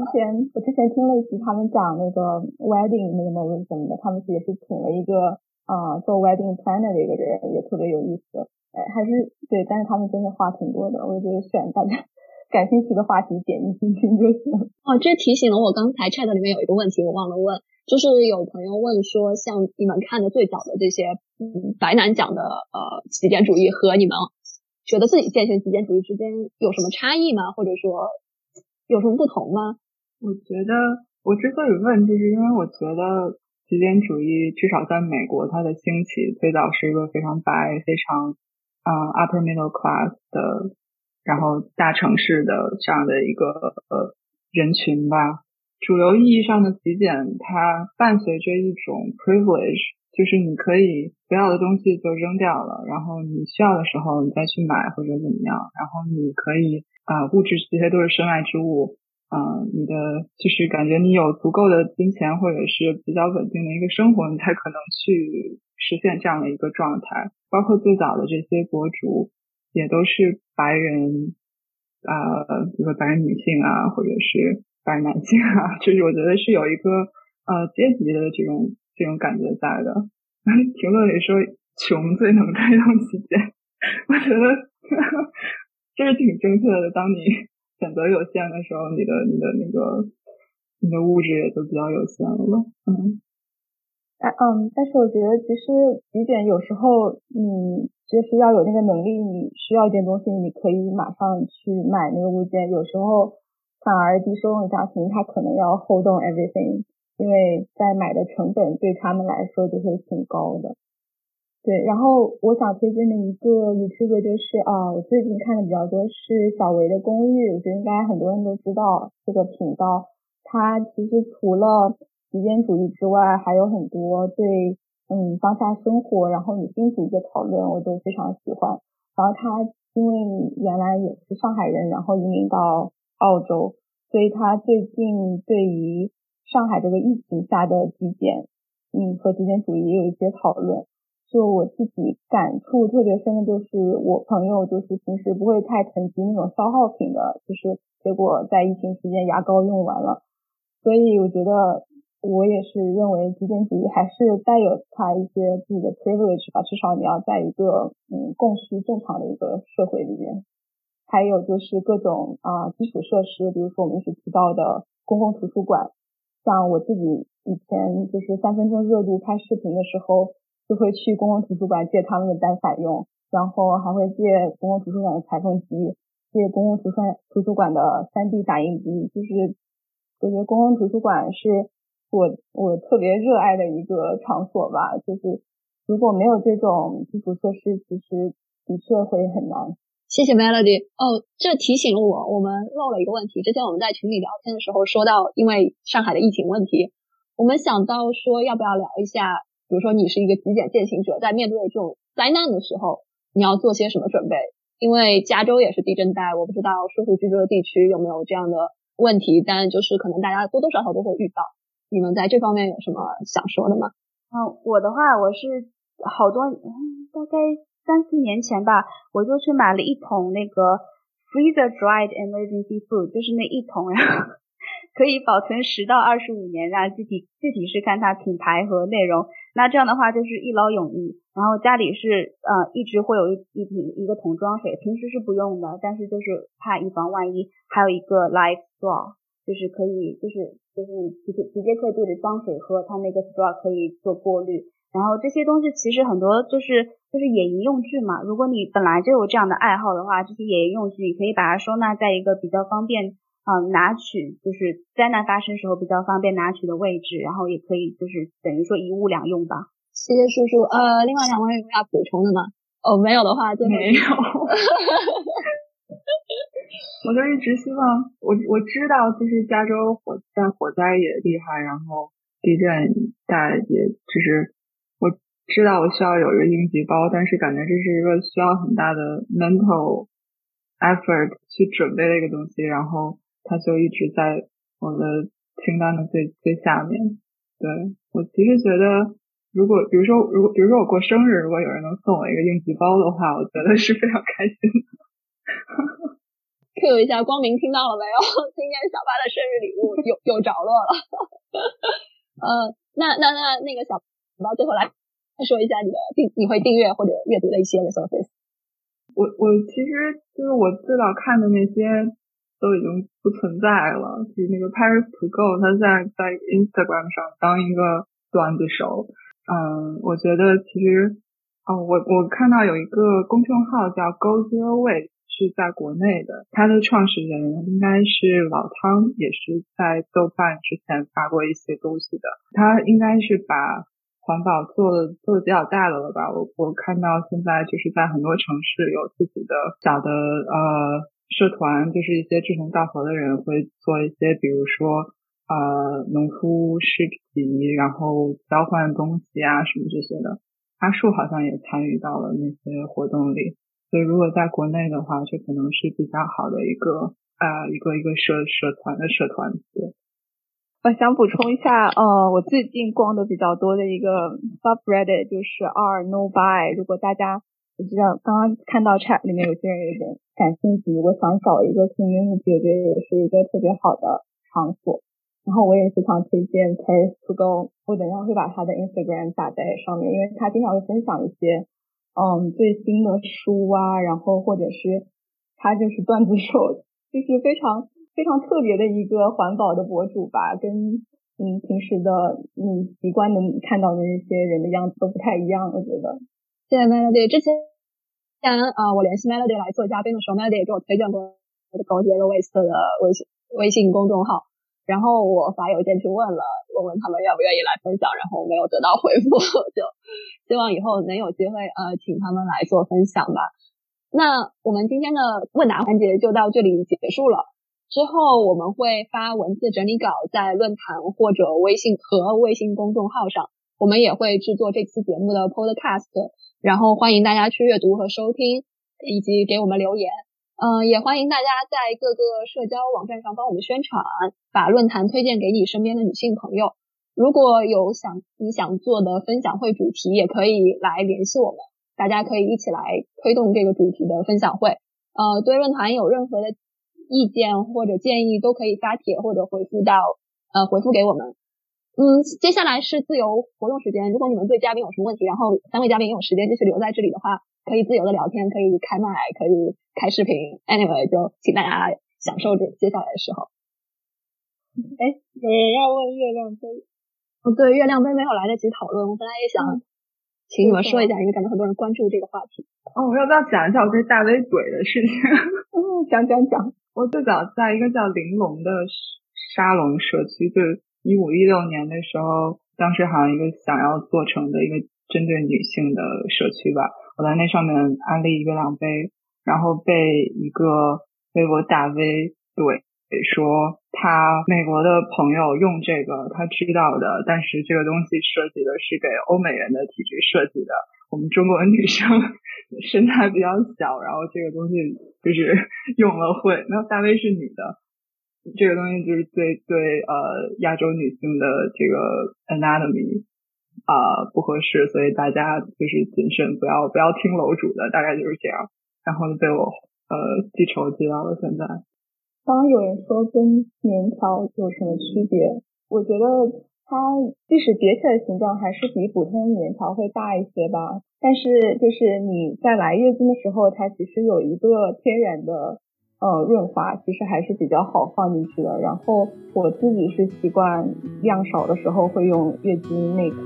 之前我之前听了一期他们讲那个 wedding 那个 movement 的，他们也是请了一个呃做 wedding planner 的一个人，也特别有意思。哎，还是对，但是他们真的话挺多的，我觉得选大家感兴趣的话题点进去听就行。哦，这提醒了我，刚才 chat 里面有一个问题我忘了问，就是有朋友问说，像你们看的最早的这些，白男讲的呃极简主义和你们觉得自己践行极简主义之间有什么差异吗？或者说有什么不同吗？我觉得我之所以问，就是因为我觉得极简主义至少在美国它的兴起最早是一个非常白、非常。嗯，upper middle class 的，然后大城市的这样的一个呃人群吧。主流意义上的极简，它伴随着一种 privilege，就是你可以不要的东西就扔掉了，然后你需要的时候你再去买或者怎么样。然后你可以啊，物质这些都是身外之物。嗯，你的就是感觉你有足够的金钱或者是比较稳定的一个生活，你才可能去实现这样的一个状态。包括最早的这些博主，也都是白人，呃，比如说白人女性啊，或者是白人男性啊，就是我觉得是有一个呃阶级的这种这种感觉在的。评论里说穷最能带动起见。我觉得这是挺正确的。当你选择有限的时候，你的你的那个你的物质也就比较有限了。嗯，哎嗯，但是我觉得其实极简有时候你就是要有那个能力，你需要一件东西，你可以马上去买那个物件。有时候反而低收入家庭他可能要 hold on everything，因为在买的成本对他们来说就会挺高的。对，然后我想推荐的一个有这个就是啊，我最近看的比较多是小维的公寓，我觉得应该很多人都知道这个频道。它其实除了极简主义之外，还有很多对嗯当下生活，然后女性主义的讨论，我都非常喜欢。然后他因为原来也是上海人，然后移民到澳洲，所以他最近对于上海这个疫情下的极简，嗯和极简主义也有一些讨论。就我自己感触特别深的就是，我朋友就是平时不会太囤积那种消耗品的，就是结果在疫情期间牙膏用完了，所以我觉得我也是认为极简主义还是带有它一些自己的 privilege 吧，至少你要在一个嗯供需正常的一个社会里面。还有就是各种啊基础设施，比如说我们一直提到的公共图书馆，像我自己以前就是三分钟热度拍视频的时候。就会去公共图书馆借他们的单反用，然后还会借公共图书馆的裁缝机，借公共图书图书馆的 3D 打印机。就是我觉得公共图书馆是我我特别热爱的一个场所吧。就是如果没有这种基础设施，其实的确会很难。谢谢 Melody。哦，这提醒了我，我们漏了一个问题。之前我们在群里聊天的时候说到，因为上海的疫情问题，我们想到说要不要聊一下。比如说，你是一个极简践行者，在面对这种灾难的时候，你要做些什么准备？因为加州也是地震带，我不知道叔叔居住的地区有没有这样的问题，但就是可能大家多多少少都会遇到。你们在这方面有什么想说的吗？嗯，我的话，我是好多大概三四年前吧，我就去买了一桶那个 freezer dried emergency food，就是那一桶呀。可以保存十到二十五年，然后具体具体是看它品牌和内容。那这样的话就是一劳永逸。然后家里是呃一直会有一一瓶一个桶装水，平时是不用的，但是就是怕以防万一。还有一个 life straw，就是可以就是就是直接直接可以对着脏水喝，它那个 straw 可以做过滤。然后这些东西其实很多就是就是野营用具嘛。如果你本来就有这样的爱好的话，这些野营用具你可以把它收纳在一个比较方便。嗯，拿取就是灾难发生时候比较方便拿取的位置，然后也可以就是等于说一物两用吧。谢谢叔叔。呃，另外两位有要补充的吗？哦，没有的话就没有。我就一直希望我我知道，就是加州火但火灾也厉害，然后地震大也就是我知道我需要有一个应急包，但是感觉这是一个需要很大的 mental effort 去准备的一个东西，然后。它就一直在我的清单的最最下面。对我其实觉得，如果比如说，如果比如说我过生日，如果有人能送我一个应急包的话，我觉得是非常开心的。Q 一下光明，听到了没有？今天小八的生日礼物有有着落了。呃，那那那那个小八最后来说一下你的订，你会订阅或者阅读的一些 resources。我我其实就是我最早看的那些。都已经不存在了。就那个 Paris to go，他在在 Instagram 上当一个段子手。嗯，我觉得其实，哦，我我看到有一个公众号叫 Go Zero Way，是在国内的，它的创始人应该是老汤，也是在豆瓣之前发过一些东西的。他应该是把环保做的做的比较大的了吧？我我看到现在就是在很多城市有自己的小的呃。社团就是一些志同道合的人会做一些，比如说呃农夫市集，然后交换东西啊什么这些的。阿树好像也参与到了那些活动里，所以如果在国内的话，这可能是比较好的一个呃一个一个社社团的社团。我想补充一下，呃，我最近逛的比较多的一个 subreddit 就是 R No Buy，如果大家。我知道刚刚看到 chat 里面有些人有点感兴趣，如果想找一个 community，我觉得也是一个特别好的场所。然后我也非常推荐 Paris to go，我等一下会把他的 Instagram 打在上面，因为他经常会分享一些嗯最新的书啊，然后或者是他就是段子手，就是非常 非常特别的一个环保的博主吧，跟嗯平时的你习惯的你看到的那些人的样子都不太一样，我觉得。谢谢大家对之前啊我联系 Melody 来做嘉宾的时候，Melody 也给我推荐过 Zero Waste 的微信微信公众号。然后我发邮件去问了，问问他们愿不愿意来分享，然后没有得到回复，就希望以后能有机会呃请他们来做分享吧。那我们今天的问答环节就到这里结束了，之后我们会发文字整理稿在论坛或者微信和微信公众号上，我们也会制作这期节目的 podcast，然后欢迎大家去阅读和收听，以及给我们留言。嗯，也欢迎大家在各个社交网站上帮我们宣传，把论坛推荐给你身边的女性朋友。如果有想你想做的分享会主题，也可以来联系我们，大家可以一起来推动这个主题的分享会。呃，对论坛有任何的意见或者建议，都可以发帖或者回复到呃回复给我们。嗯，接下来是自由活动时间，如果你们对嘉宾有什么问题，然后三位嘉宾也有时间继续留在这里的话。可以自由的聊天，可以开麦，可以开视频。Anyway，就请大家享受这接下来的时候。哎，有人要问月亮杯？哦，对，月亮杯没有来得及讨论。我本来也想请你们说一下，因为感觉很多人关注这个话题。哦，我要不要讲一下我对大 V 鬼的事情？嗯，讲讲讲。我最早在一个叫玲珑的沙龙社区，就是一五一六年的时候，当时好像一个想要做成的一个针对女性的社区吧。我在那上面安利月亮杯，然后被一个微博大 V 怼说他美国的朋友用这个他知道的，但是这个东西设计的是给欧美人的体质设计的，我们中国女生 身材比较小，然后这个东西就是用了会，那大 V 是女的，这个东西就是对对呃亚洲女性的这个 anatomy。啊，不合适，所以大家就是谨慎，不要不要听楼主的，大概就是这样。然后就被我呃记仇记到了现在。刚刚有人说跟棉条有什么区别？我觉得它即使叠起来形状还是比普通棉条会大一些吧。但是就是你在来月经的时候，它其实有一个天然的。呃，润滑其实还是比较好放进去的。然后我自己是习惯量少的时候会用月经内裤。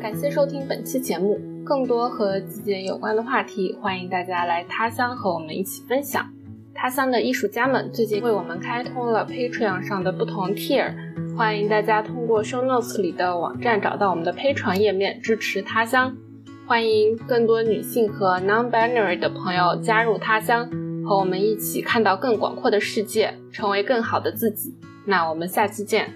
感谢收听本期节目，更多和季节有关的话题，欢迎大家来他乡和我们一起分享。他乡的艺术家们最近为我们开通了 Patreon 上的不同 tier，欢迎大家通过 Show Notes 里的网站找到我们的 Patreon 页面支持他乡。欢迎更多女性和 non-binary 的朋友加入他乡，和我们一起看到更广阔的世界，成为更好的自己。那我们下期见。